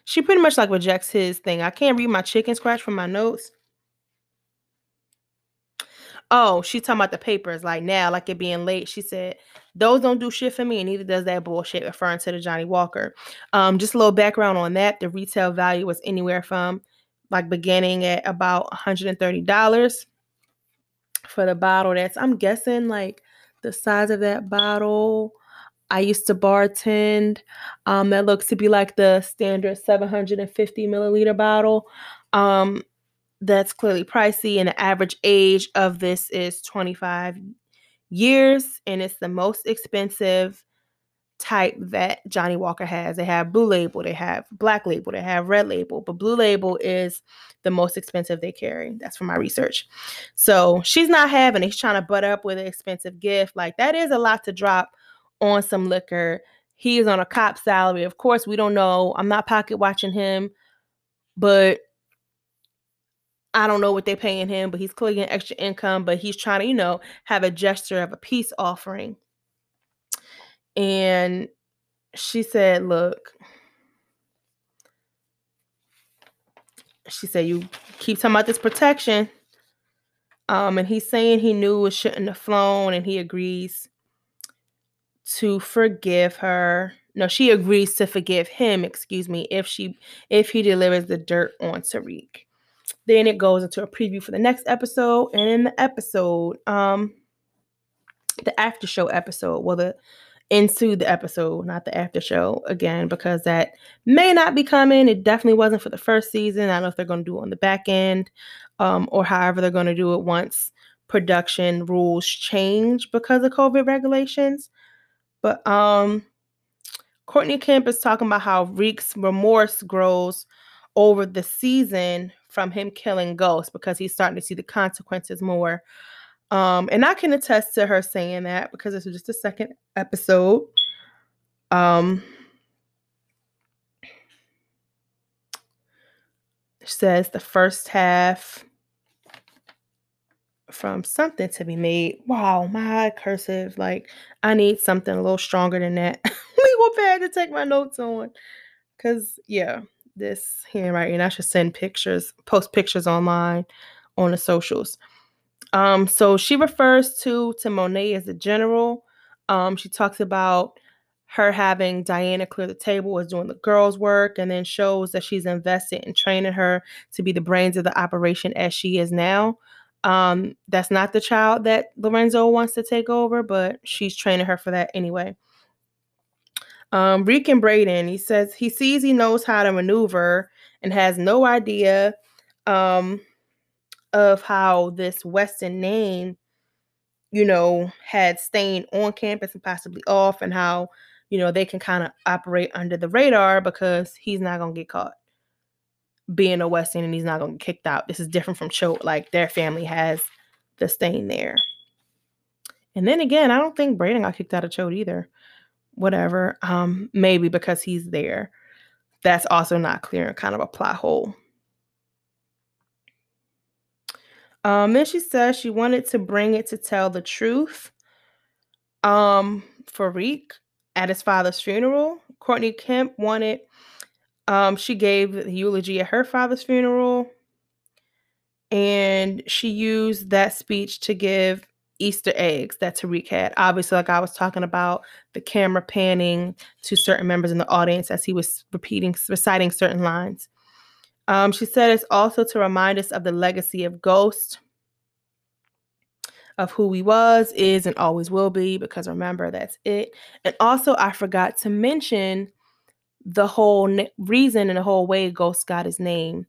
she pretty much like rejects his thing. I can't read my chicken scratch from my notes. Oh, she's talking about the papers. Like now, like it being late. She said, those don't do shit for me, and neither does that bullshit, referring to the Johnnie Walker. Um, just a little background on that. The retail value was anywhere from like beginning at about $130 for the bottle. That's I'm guessing like the size of that bottle. I used to bartend. Um, that looks to be like the standard 750 milliliter bottle. Um, that's clearly pricey, and the average age of this is 25 years, and it's the most expensive type that Johnnie Walker has. They have blue label, they have black label, they have red label, but blue label is the most expensive they carry. That's from my research. So she's not having it. He's trying to butt up with an expensive gift. Like that is a lot to drop on some liquor. He is on a cop salary. Of course, we don't know. I'm not pocket watching him, but I don't know what they're paying him, but he's clearly extra income, but he's trying to, you know, have a gesture of a peace offering. And she said, Look, she said, You keep talking about this protection. Um, and he's saying he knew it shouldn't have flown, and he agrees to forgive her. No, she agrees to forgive him, excuse me, if she if he delivers the dirt on Tariq. Then it goes into a preview for the next episode. And in the episode, um, the after show episode, well, the into the episode, not the after show again, because that may not be coming. It definitely wasn't for the first season. I don't know if they're going to do it on the back end um, or however they're going to do it once production rules change because of COVID regulations. But um, Courtney Kemp is talking about how Reek's remorse grows over the season from him killing ghosts because he's starting to see the consequences more um, and I can attest to her saying that because is just a second episode. Um, says the first half from something to be made. Wow, my cursive. Like, I need something a little stronger than that. Me go back to take my notes on. Cause yeah, this handwriting, I should send pictures, post pictures online on the socials. Um, so she refers to to Monet as a general. Um, she talks about her having Diana clear the table as doing the girls' work, and then shows that she's invested in training her to be the brains of the operation as she is now. Um, that's not the child that Lorenzo wants to take over, but she's training her for that anyway. Um, Reek and Brayden, he says he sees he knows how to maneuver and has no idea um, of how this Weston name, you know, had staying on campus and possibly off, and how, you know, they can kind of operate under the radar because he's not going to get caught being a Weston and he's not going to get kicked out. This is different from Choate. Like their family has the stain there. And then again, I don't think Brayden got kicked out of Choate either. Whatever. Um, maybe because he's there. That's also not clear and kind of a plot hole. Um, then she says she wanted to bring it to tell the truth. Um, for Reek at his father's funeral. Courtney Kemp wanted, um, she gave the eulogy at her father's funeral. And she used that speech to give Easter eggs that Tariq had. Obviously, like I was talking about, the camera panning to certain members in the audience as he was repeating, reciting certain lines. Um, she said it's also to remind us of the legacy of Ghost, of who he was, is, and always will be, because remember, that's it. And also, I forgot to mention the whole reason and the whole way Ghost got his name.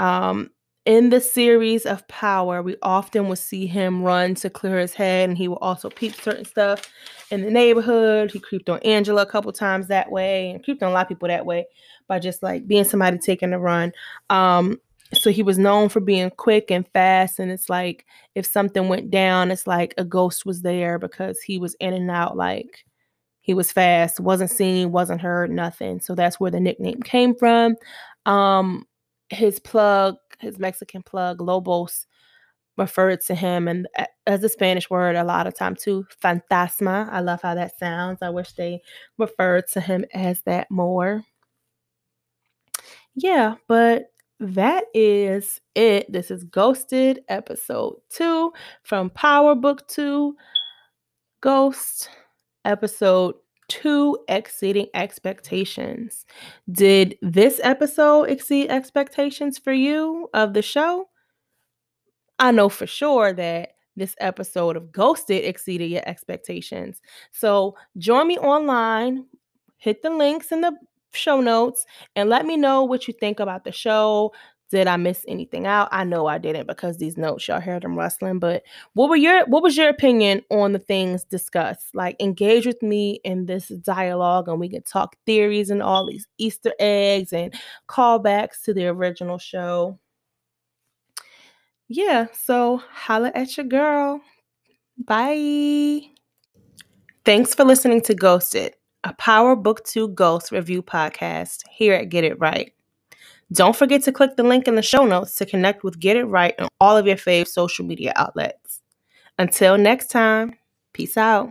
Um, in the series of Power, we often would see him run to clear his head, and he will also peep certain stuff in the neighborhood. He creeped on Angela a couple times that way, and creeped on a lot of people that way by just like being somebody taking a run. Um, so he was known for being quick and fast, and it's like if something went down, it's like a ghost was there because he was in and out like he was fast, wasn't seen, wasn't heard, nothing. So that's where the nickname came from. Um, his plug, his Mexican plug, Lobos, referred to him and eh, as a Spanish word a lot of time too, fantasma. I love how that sounds. I wish they referred to him as that more. Yeah, but that is it. This is Ghosted, episode two from Power Book Two. Ghost, episode two exceeding expectations. Did this episode exceed expectations for you of the show? I know for sure that this episode of Ghosted exceeded your expectations. So join me online, hit the links in the show notes, and let me know what you think about the show, did I miss anything out? I know I didn't because these notes y'all heard them rustling. But what were your what was your opinion on the things discussed? Like engage with me in this dialogue and we can talk theories and all these Easter eggs and callbacks to the original show. Yeah, so holla at your girl. Bye. Thanks for listening to Ghosted, a Power Book 2 Ghost review podcast here at Get It Write. Don't forget to click the link in the show notes to connect with Get It Write on all of your fave social media outlets. Until next time, peace out.